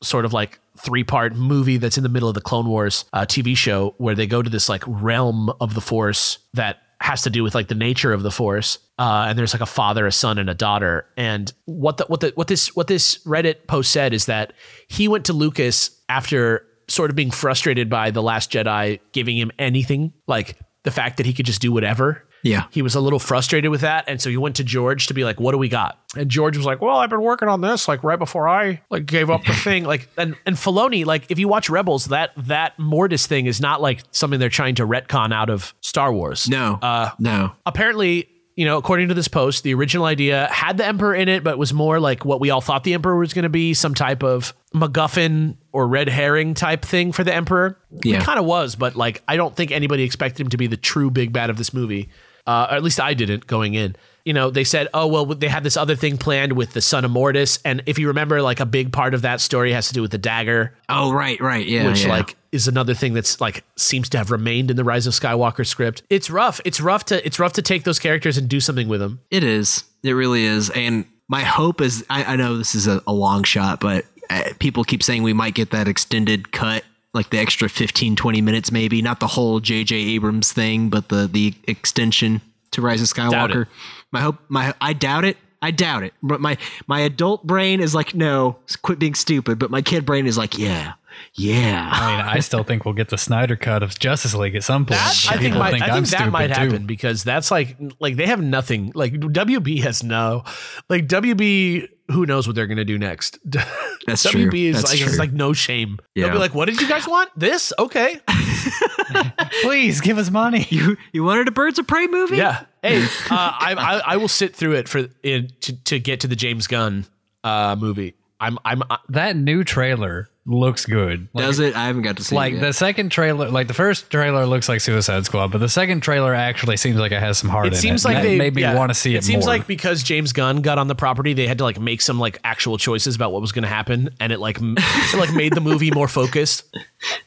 sort of like three part movie that's in the middle of the Clone Wars uh, TV show where they go to this like realm of the Force that has to do with like the nature of the Force. Uh, and there's like a father, a son, and a daughter. And what the what the what this what this Reddit post said is that he went to Lucas after sort of being frustrated by the Last Jedi giving him anything like the fact that he could just do whatever. Yeah. he was a little frustrated with that, and so he went to George to be like, "What do we got?" And George was like, "Well, I've been working on this like right before I like gave up the thing." Like, and and Filoni, like, if you watch Rebels, that that Mortis thing is not like something they're trying to retcon out of Star Wars. No. Uh, no. apparently, you know, according to this post, the original idea had the Emperor in it, but was more like what we all thought the Emperor was going to be some type of MacGuffin or red herring type thing for the Emperor. Yeah. It kind of was, but like, I don't think anybody expected him to be the true big bad of this movie. Uh, or at least I didn't going in. You know, they said, oh, well, they had this other thing planned with the son of Mortis. And if you remember, like, a big part of that story has to do with the dagger Oh, right, right. Yeah. which yeah. like is another thing that's like seems to have remained in the Rise of Skywalker script. It's rough. It's rough to it's rough to take those characters and do something with them. It is. It really is. And my hope is I, I know this is a, a long shot, but uh, people keep saying we might get that extended cut, like the extra 15, 20 minutes, maybe. Not the whole J.J. Abrams thing, but the, the extension to Rise of Skywalker. My hope, my I doubt it. I doubt it. But my my adult brain is like, no, quit being stupid. But my kid brain is like, yeah, yeah. I mean, I still think we'll get the Snyder cut of Justice League at some point. That I think People might, I I'm think that stupid, might too. happen because that's like like they have nothing. Like WB has no like WB. Who knows what they're gonna do next? That's WB true. is That's like true. it's like no shame. They'll be like, "What did you guys want? This? Okay, Please give us money. You you wanted a Birds of Prey movie? yeah. Hey, uh, I, I I will sit through it for in, to to get to the James Gunn uh, movie. I'm I'm I, That new trailer looks good. Like, Does it? I haven't got to see it. like it. the second trailer, like the first trailer looks like Suicide Squad, but the second trailer actually seems like it has some heart it in seems it. like they made me yeah, want to see it, It seems more. like because James Gunn got on the property, they had to like make some like actual choices about what was going to happen, and it like it like made the movie more focused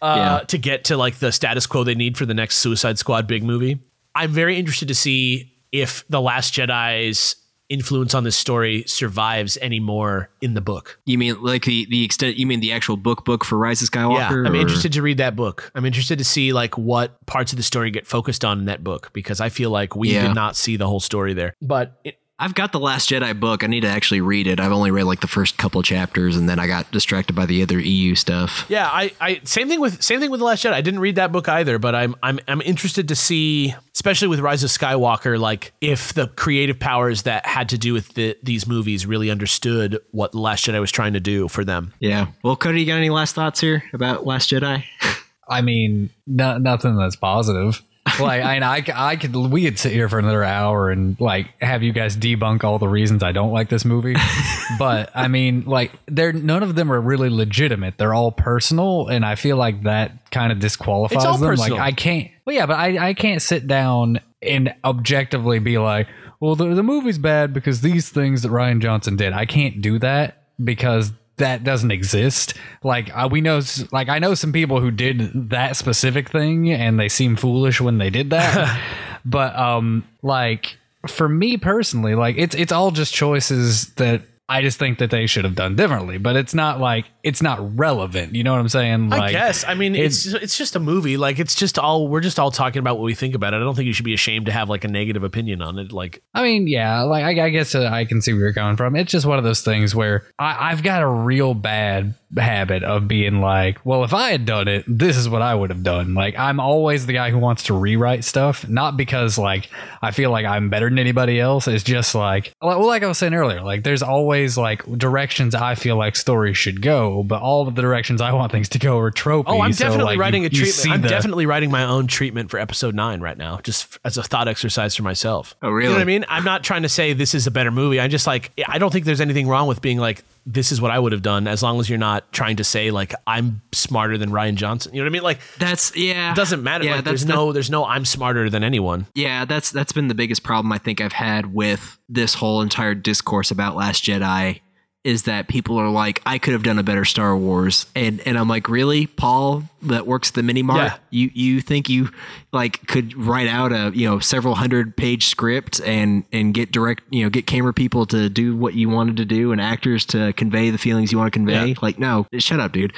uh, Yeah. to get to like the status quo they need for the next Suicide Squad big movie. I'm very interested to see if the Last Jedi's influence on this story survives anymore in the book. You mean like the the extent? You mean the actual book book for Rise of Skywalker? Yeah? I'm or- interested to read that book. I'm interested to see like what parts of the story get focused on in that book because I feel like we Yeah. did not see the whole story there. But it, I've got the Last Jedi book. I need to actually read it. I've only read like the first couple chapters, and then I got distracted by the other EU stuff. Yeah, I, I same thing with same thing with the Last Jedi. I didn't read that book either, but I'm I'm I'm interested to see, especially with Rise of Skywalker, like if the creative powers that had to do with the, these movies really understood what the Last Jedi was trying to do for them. Yeah. Well, Cody, you got any last thoughts here about Last Jedi? I mean, no, nothing that's positive. Like, I, I, I could, we could sit here for another hour and like have you guys debunk all the reasons I don't like this movie. but I mean, like, they're none of them are really legitimate. They're all personal, and I feel like that kind of disqualifies them. personal. Like, I can't. Well, yeah, but I, I can't sit down and objectively be like, well, the, the movie's bad because these things that Rian Johnson did. I can't do that because that doesn't exist. Like uh, we know, like I know some people who did that specific thing, and they seem foolish when they did that. but um, like for me personally, like it's it's all just choices that I just think that they should have done differently. But it's not like it's not relevant. You know what I'm saying? I guess. I mean, it's it's just a movie. Like it's just all we're just all talking about what we think about it. I don't think you should be ashamed to have like a negative opinion on it. Like I mean, yeah, like I, I guess uh, I can see where you're coming from. It's just one of those things where I, I've got a real bad habit of being like, well, if I had done it, this is what I would have done. Like I'm always the guy who wants to rewrite stuff, not because like I feel like I'm better than anybody else. It's just like, well, like I was saying earlier, like there's always like directions I feel like stories should go, but all of the directions I want things to go are tropey. Oh, I'm So, definitely like, writing you- a treatment. I'm the- definitely writing my own treatment for episode nine right now, just as a thought exercise for myself. Oh, You know really? what I mean? I'm not trying to say this is a better movie. I'm just like, I don't think there's anything wrong with being like, this is what I would have done, as long as you're not trying to say like I'm smarter than Rian Johnson. You know what I mean? Like, That's yeah. it doesn't matter. Yeah, like, there's the- no, there's no, I'm smarter than anyone. Yeah, that's that's been the biggest problem I think I've had with this whole entire discourse about Last Jedi is that people are like, I could have done a better Star Wars, and and I'm like, really, Paul, that works at the mini mart. Yeah. You you think you like could write out a you know several hundred page script and and get direct you know get camera people to do what you wanted to do and actors to convey the feelings you want to convey? Yeah. Like, no, shut up, dude.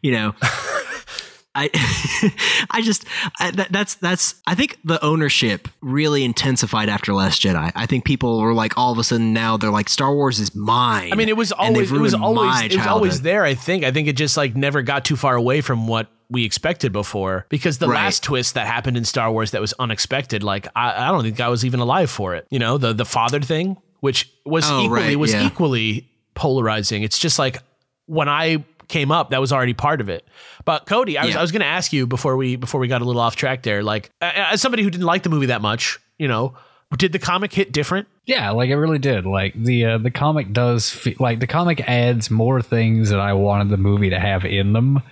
You know. I, I just I, that, that's that's. I think the ownership really intensified after Last Jedi. I think people were like, all of a sudden now they're like, Star Wars is mine. I mean, it was always it was always it was always there. I think. I think it just like never got too far away from what we expected before. Because the Right. last twist that happened in Star Wars that was unexpected, like I, I don't think I was even alive for it. You know, the the father thing, which was Oh, equally right, was yeah. equally polarizing. It's just like when I came up, that was already part of it. But Cody, I was Yeah. I was going to ask you before we before we got a little off track there. Like as somebody who didn't like the movie that much, you know, did the comic hit different? Yeah, like it really did. Like the uh, the comic does fe- like the comic adds more things that I wanted the movie to have in them.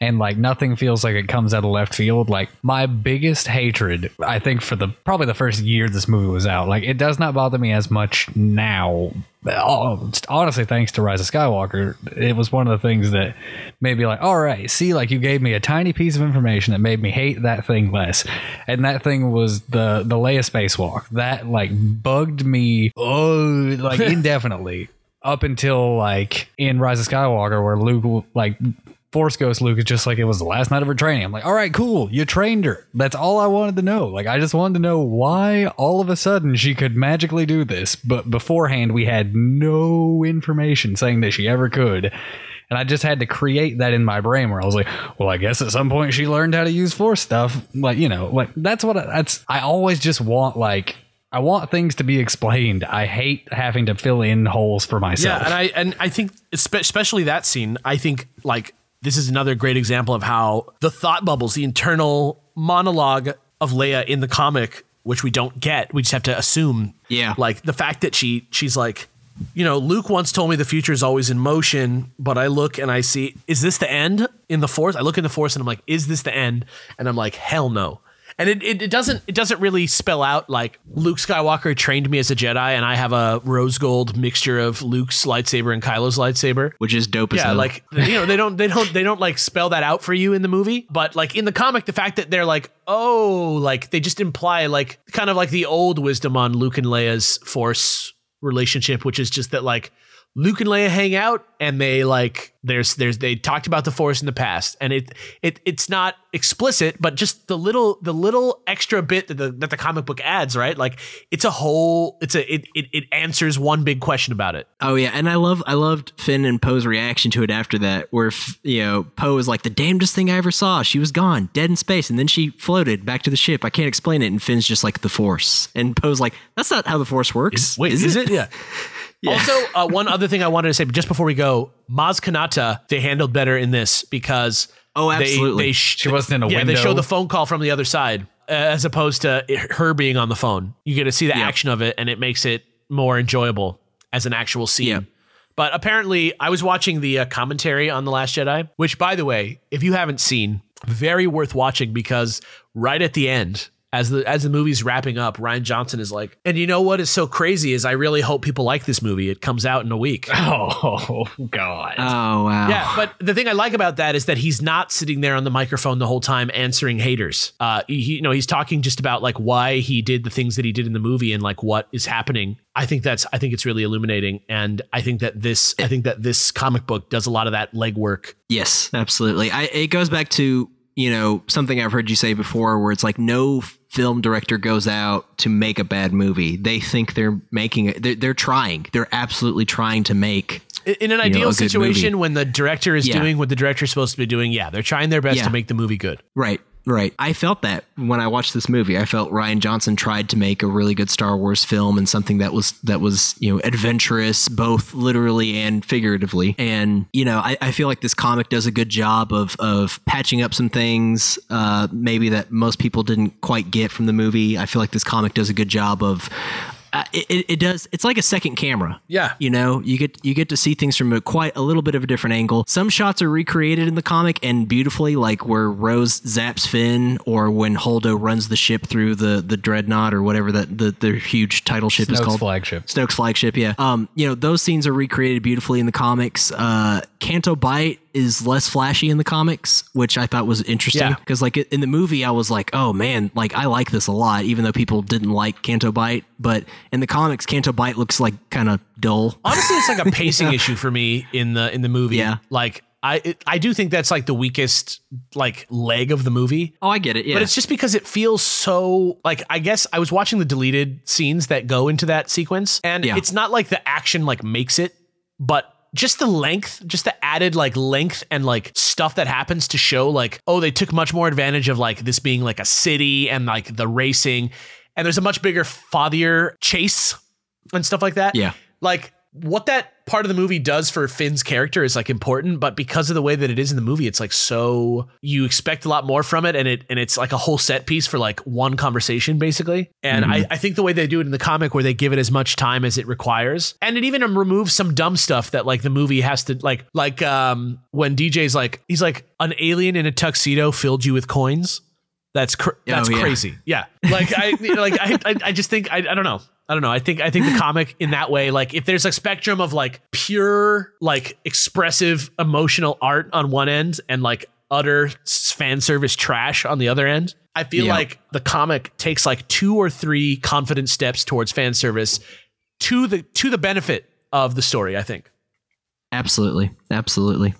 And like nothing feels like it comes out of left field. Like my biggest hatred, I think, for the probably the first year this movie was out, like it does not bother me as much now. Oh, honestly, thanks to Rise of Skywalker, it was one of the things that made me like, all right, see, like you gave me a tiny piece of information that made me hate that thing less, and that thing was the the Leia spacewalk. That like bugged me, oh, like indefinitely up until like in Rise of Skywalker, where Luke like. Force Ghost Luke is just like it was the last night of her training. I'm like, all right, cool. You trained her. That's all I wanted to know. Like, I just wanted to know why all of a sudden she could magically do this. But beforehand, we had no information saying that she ever could. And I just had to create that in my brain where I was like, well, I guess at some point she learned how to use Force stuff. Like, you know, like that's what I, that's, I always just want like, I want things to be explained. I hate having to fill in holes for myself. Yeah, and I and I think especially that scene, I think like this is another great example of how the thought bubbles, the internal monologue of Leia in the comic, which we don't get, we just have to assume. Yeah. like the fact that she she's like, you know, Luke once told me the future is always in motion, but I look and I see, is this the end in the Force? I look in the Force and I'm like, is this the end? And I'm like, hell no. And it, it, it doesn't it doesn't really spell out like Luke Skywalker trained me as a Jedi and I have a rose gold mixture of Luke's lightsaber and Kylo's lightsaber. which is dope as hell. Yeah, hell. like you know, they don't they don't they don't like spell that out for you in the movie, but like in the comic, the fact that they're like, oh, like they just imply like kind of like the old wisdom on Luke and Leia's Force relationship, which is just that like Luke and Leia hang out and they like there's there's they talked about the Force in the past, and it it it's not explicit, but just the little the little extra bit that the that the comic book adds, right? Like it's a whole it's a it it, it answers one big question about it. Oh yeah, and I love I loved Finn and Poe's reaction to it after that, where you know Poe was like the damnedest thing I ever saw. She was gone, dead in space, and then she floated back to the ship. I can't explain it. And Finn's just like the Force, and Poe's like, that's not how the Force works. Wait, is, it? Yeah. Also, uh, one other thing I wanted to say, just before we go, Maz Kanata, they handled better in this because Oh, they, absolutely. they sh- She wasn't in a yeah, window. they show the phone call from the other side uh, as opposed to it- her being on the phone. You get to see the action of it, and it makes it more enjoyable as an actual scene. Yeah. But apparently, I was watching the uh, commentary on The Last Jedi, which, by the way, if you haven't seen, very worth watching because right at the end, as the as the movie's wrapping up, Rian Johnson is like, and you know what is so crazy is I really hope people like this movie. It comes out in a week. Oh God. Oh wow. Yeah, but the thing I like about that is that he's not sitting there on the microphone the whole time answering haters. Uh, he, you know, he's talking just about like why he did the things that he did in the movie and like what is happening. I think that's I think it's really illuminating, and I think that this I think that this comic book does a lot of that legwork. Yes, absolutely. I, it goes back to you know something I've heard you say before, where it's like no film director goes out to make a bad movie. They think they're making it. They're, they're trying. They're absolutely trying to make. In in an ideal good situation, when the director is Yeah. doing what the director is supposed to be doing, yeah, they're trying their best Yeah. to make the movie good. Right. Right. I felt that when I watched this movie. I felt Rian Johnson tried to make a really good Star Wars film and something that was that was, you know, adventurous, both literally and figuratively. And, you know, I, I feel like this comic does a good job of of patching up some things, uh, maybe that most people didn't quite get from the movie. I feel like this comic does a good job of uh, it, it, it does it's like a second camera Yeah. you know you get you get to see things from a quite a little bit of a different angle some shots are recreated in the comic and beautifully like where rose zaps finn or when holdo runs the ship through the the dreadnought or whatever that the, the huge title ship is Snoke's called flagship. Snoke's flagship, yeah. Um, you know, those scenes are recreated beautifully in the comics. Uh, Canto Bight is less flashy in the comics, which I thought was interesting Yeah. because, like, in the movie, I was like, oh man, like I like this a lot, even though people didn't like Canto Bight. But in the comics, Canto Bight looks like kind of dull. Honestly, it's like a pacing issue for me in the in the movie. Yeah. Like I it, I do think that's like the weakest like leg of the movie. Oh, I get it. Yeah. But it's just because it feels so like I guess I was watching the deleted scenes that go into that sequence, and Yeah. it's not like the action like makes it, but just the length, just the added like length and like stuff that happens to show like oh they took much more advantage of like this being like a city and like the racing, and there's a much bigger fathier chase and stuff like that. Yeah. like what that part of the movie does for Finn's character is like important, but because of the way that it is in the movie, it's like so you expect a lot more from it, and it and it's like a whole set piece for like one conversation basically. And I, I think the way they do it in the comic, where they give it as much time as it requires, and it even removes some dumb stuff that like the movie has to like like um when DJ's like he's like an alien in a tuxedo filled you with coins. That's cr- oh, that's Oh, yeah. crazy. Yeah, like I like I, I I just think I, I don't know. I don't know. I think I think the comic in that way, like if there's a spectrum of like pure, like expressive, emotional art on one end and like utter fan service trash on the other end, I feel Yeah. like the comic takes like two or three confident steps towards fan service to the to the benefit of the story. I think. Absolutely. Absolutely.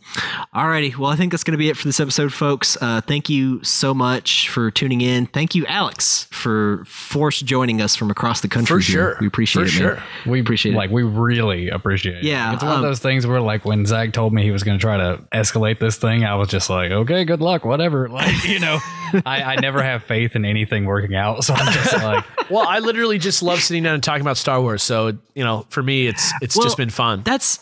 Alrighty. Well, I think that's going to be it for this episode, folks. Uh, thank you so much for tuning in. Thank you, Alex, for force joining us from across the country. For here. sure. We appreciate For it. man. sure. We Appreciate it. like we really appreciate it. Yeah, it's one um, of those things where like when Zach told me he was going to try to escalate this thing, I was just like, okay, good luck, whatever. Like you know, I, I never have faith in anything working out, so I'm just like, Well, I literally just love sitting down and talking about Star Wars. So you know, for me, it's it's Well, just been fun. That's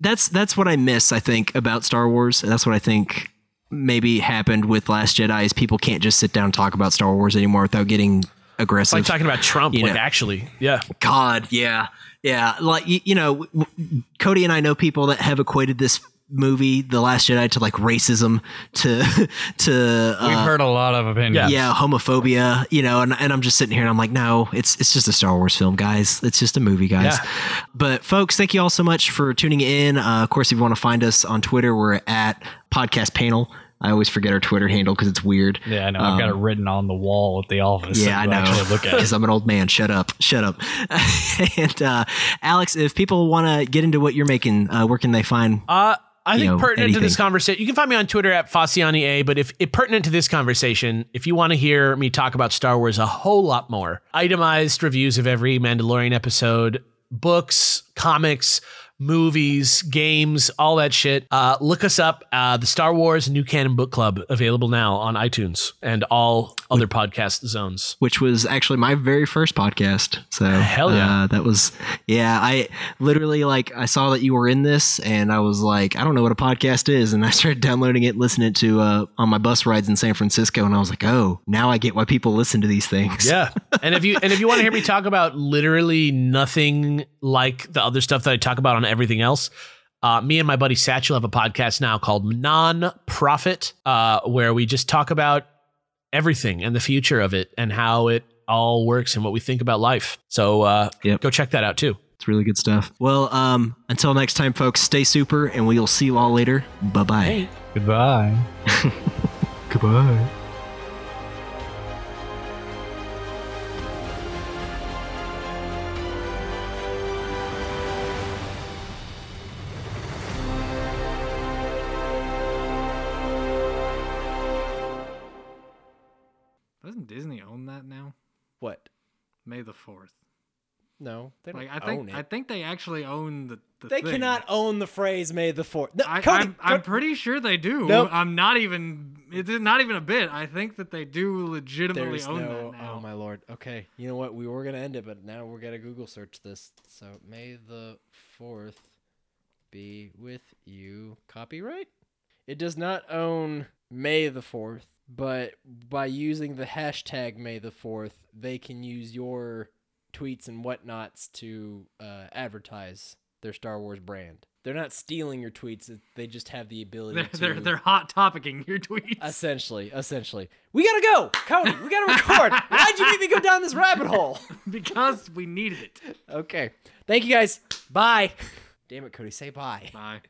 that's that's what I miss. I think about Star Wars, and that's what I think maybe happened with Last Jedi. Is people can't just sit down and talk about Star Wars anymore without getting aggressive. It's like talking about Trump. You like know. actually, yeah. God, yeah, yeah. Like you, you know, w- w- Cody and I know people that have equated this movie, The Last Jedi, to like racism, to to uh, we've heard a lot of opinions. yeah, homophobia. You know, and, and I'm just sitting here and I'm like, no, it's it's just a Star Wars film, guys. It's just a movie, guys. Yeah. But folks, thank you all so much for tuning in. Uh, of course, if you want to find us on Twitter, we're at Podcast Panel. I always forget our Twitter handle because it's weird. Yeah, I know. I've got it written on the wall at the office. Yeah, I so you know. Actually, look at it. Because I'm an old man. Shut up. Shut up. and uh, Alex, if people want to get into what you're making, uh, where can they find? Uh, I think know, pertinent to this conversation, you can find me on Twitter at Faciani A. But if, if pertinent to this conversation, if you want to hear me talk about Star Wars a whole lot more, itemized reviews of every Mandalorian episode, books, comics, movies, games, all that shit. Uh, look us up. Uh, the Star Wars New Canon Book Club available now on iTunes and all other podcast zones. which was actually my very first podcast. So Hell yeah. uh, that was yeah. I literally like I saw that you were in this, and I was like, I don't know what a podcast is, and I started downloading it, listening to uh, on my bus rides in San Francisco, and I was like, oh, now I get why people listen to these things. Yeah. and if you and if you want to hear me talk about literally nothing like the other stuff that I talk about on everything else, uh, me and my buddy Satchel have a podcast now called Non Profit, uh, where we just talk about everything and the future of it and how it all works and what we think about life. So uh, Yep. go check that out too. It's really good stuff. Well, um, until next time, folks, stay super, and we will see you all later. Bye bye. Goodbye. Goodbye. May the fourth. No, they don't Like I think own it. I think they actually own the. the they thing. cannot own the phrase "May the Fourth. No, I, Cody, I'm, I'm pretty sure they do. Nope. I'm not even. It's not even a bit. I think that they do legitimately There's own no. that oh, now. Oh my lord. Okay. You know what? We were gonna end it, but now we're gonna Google search this. So May the Fourth be with you. Copyright. It does not own May the Fourth, but by using the hashtag May the Fourth, they can use your tweets and whatnots to uh, advertise their Star Wars brand. They're not stealing your tweets; they just have the ability They're, to. they're they're hot topicing your tweets. Essentially, essentially. We gotta go! Cody, we gotta record! Why'd you make me go down this rabbit hole? because we needed it. Okay. Thank you guys. Bye. Damn it, Cody, say bye. Bye.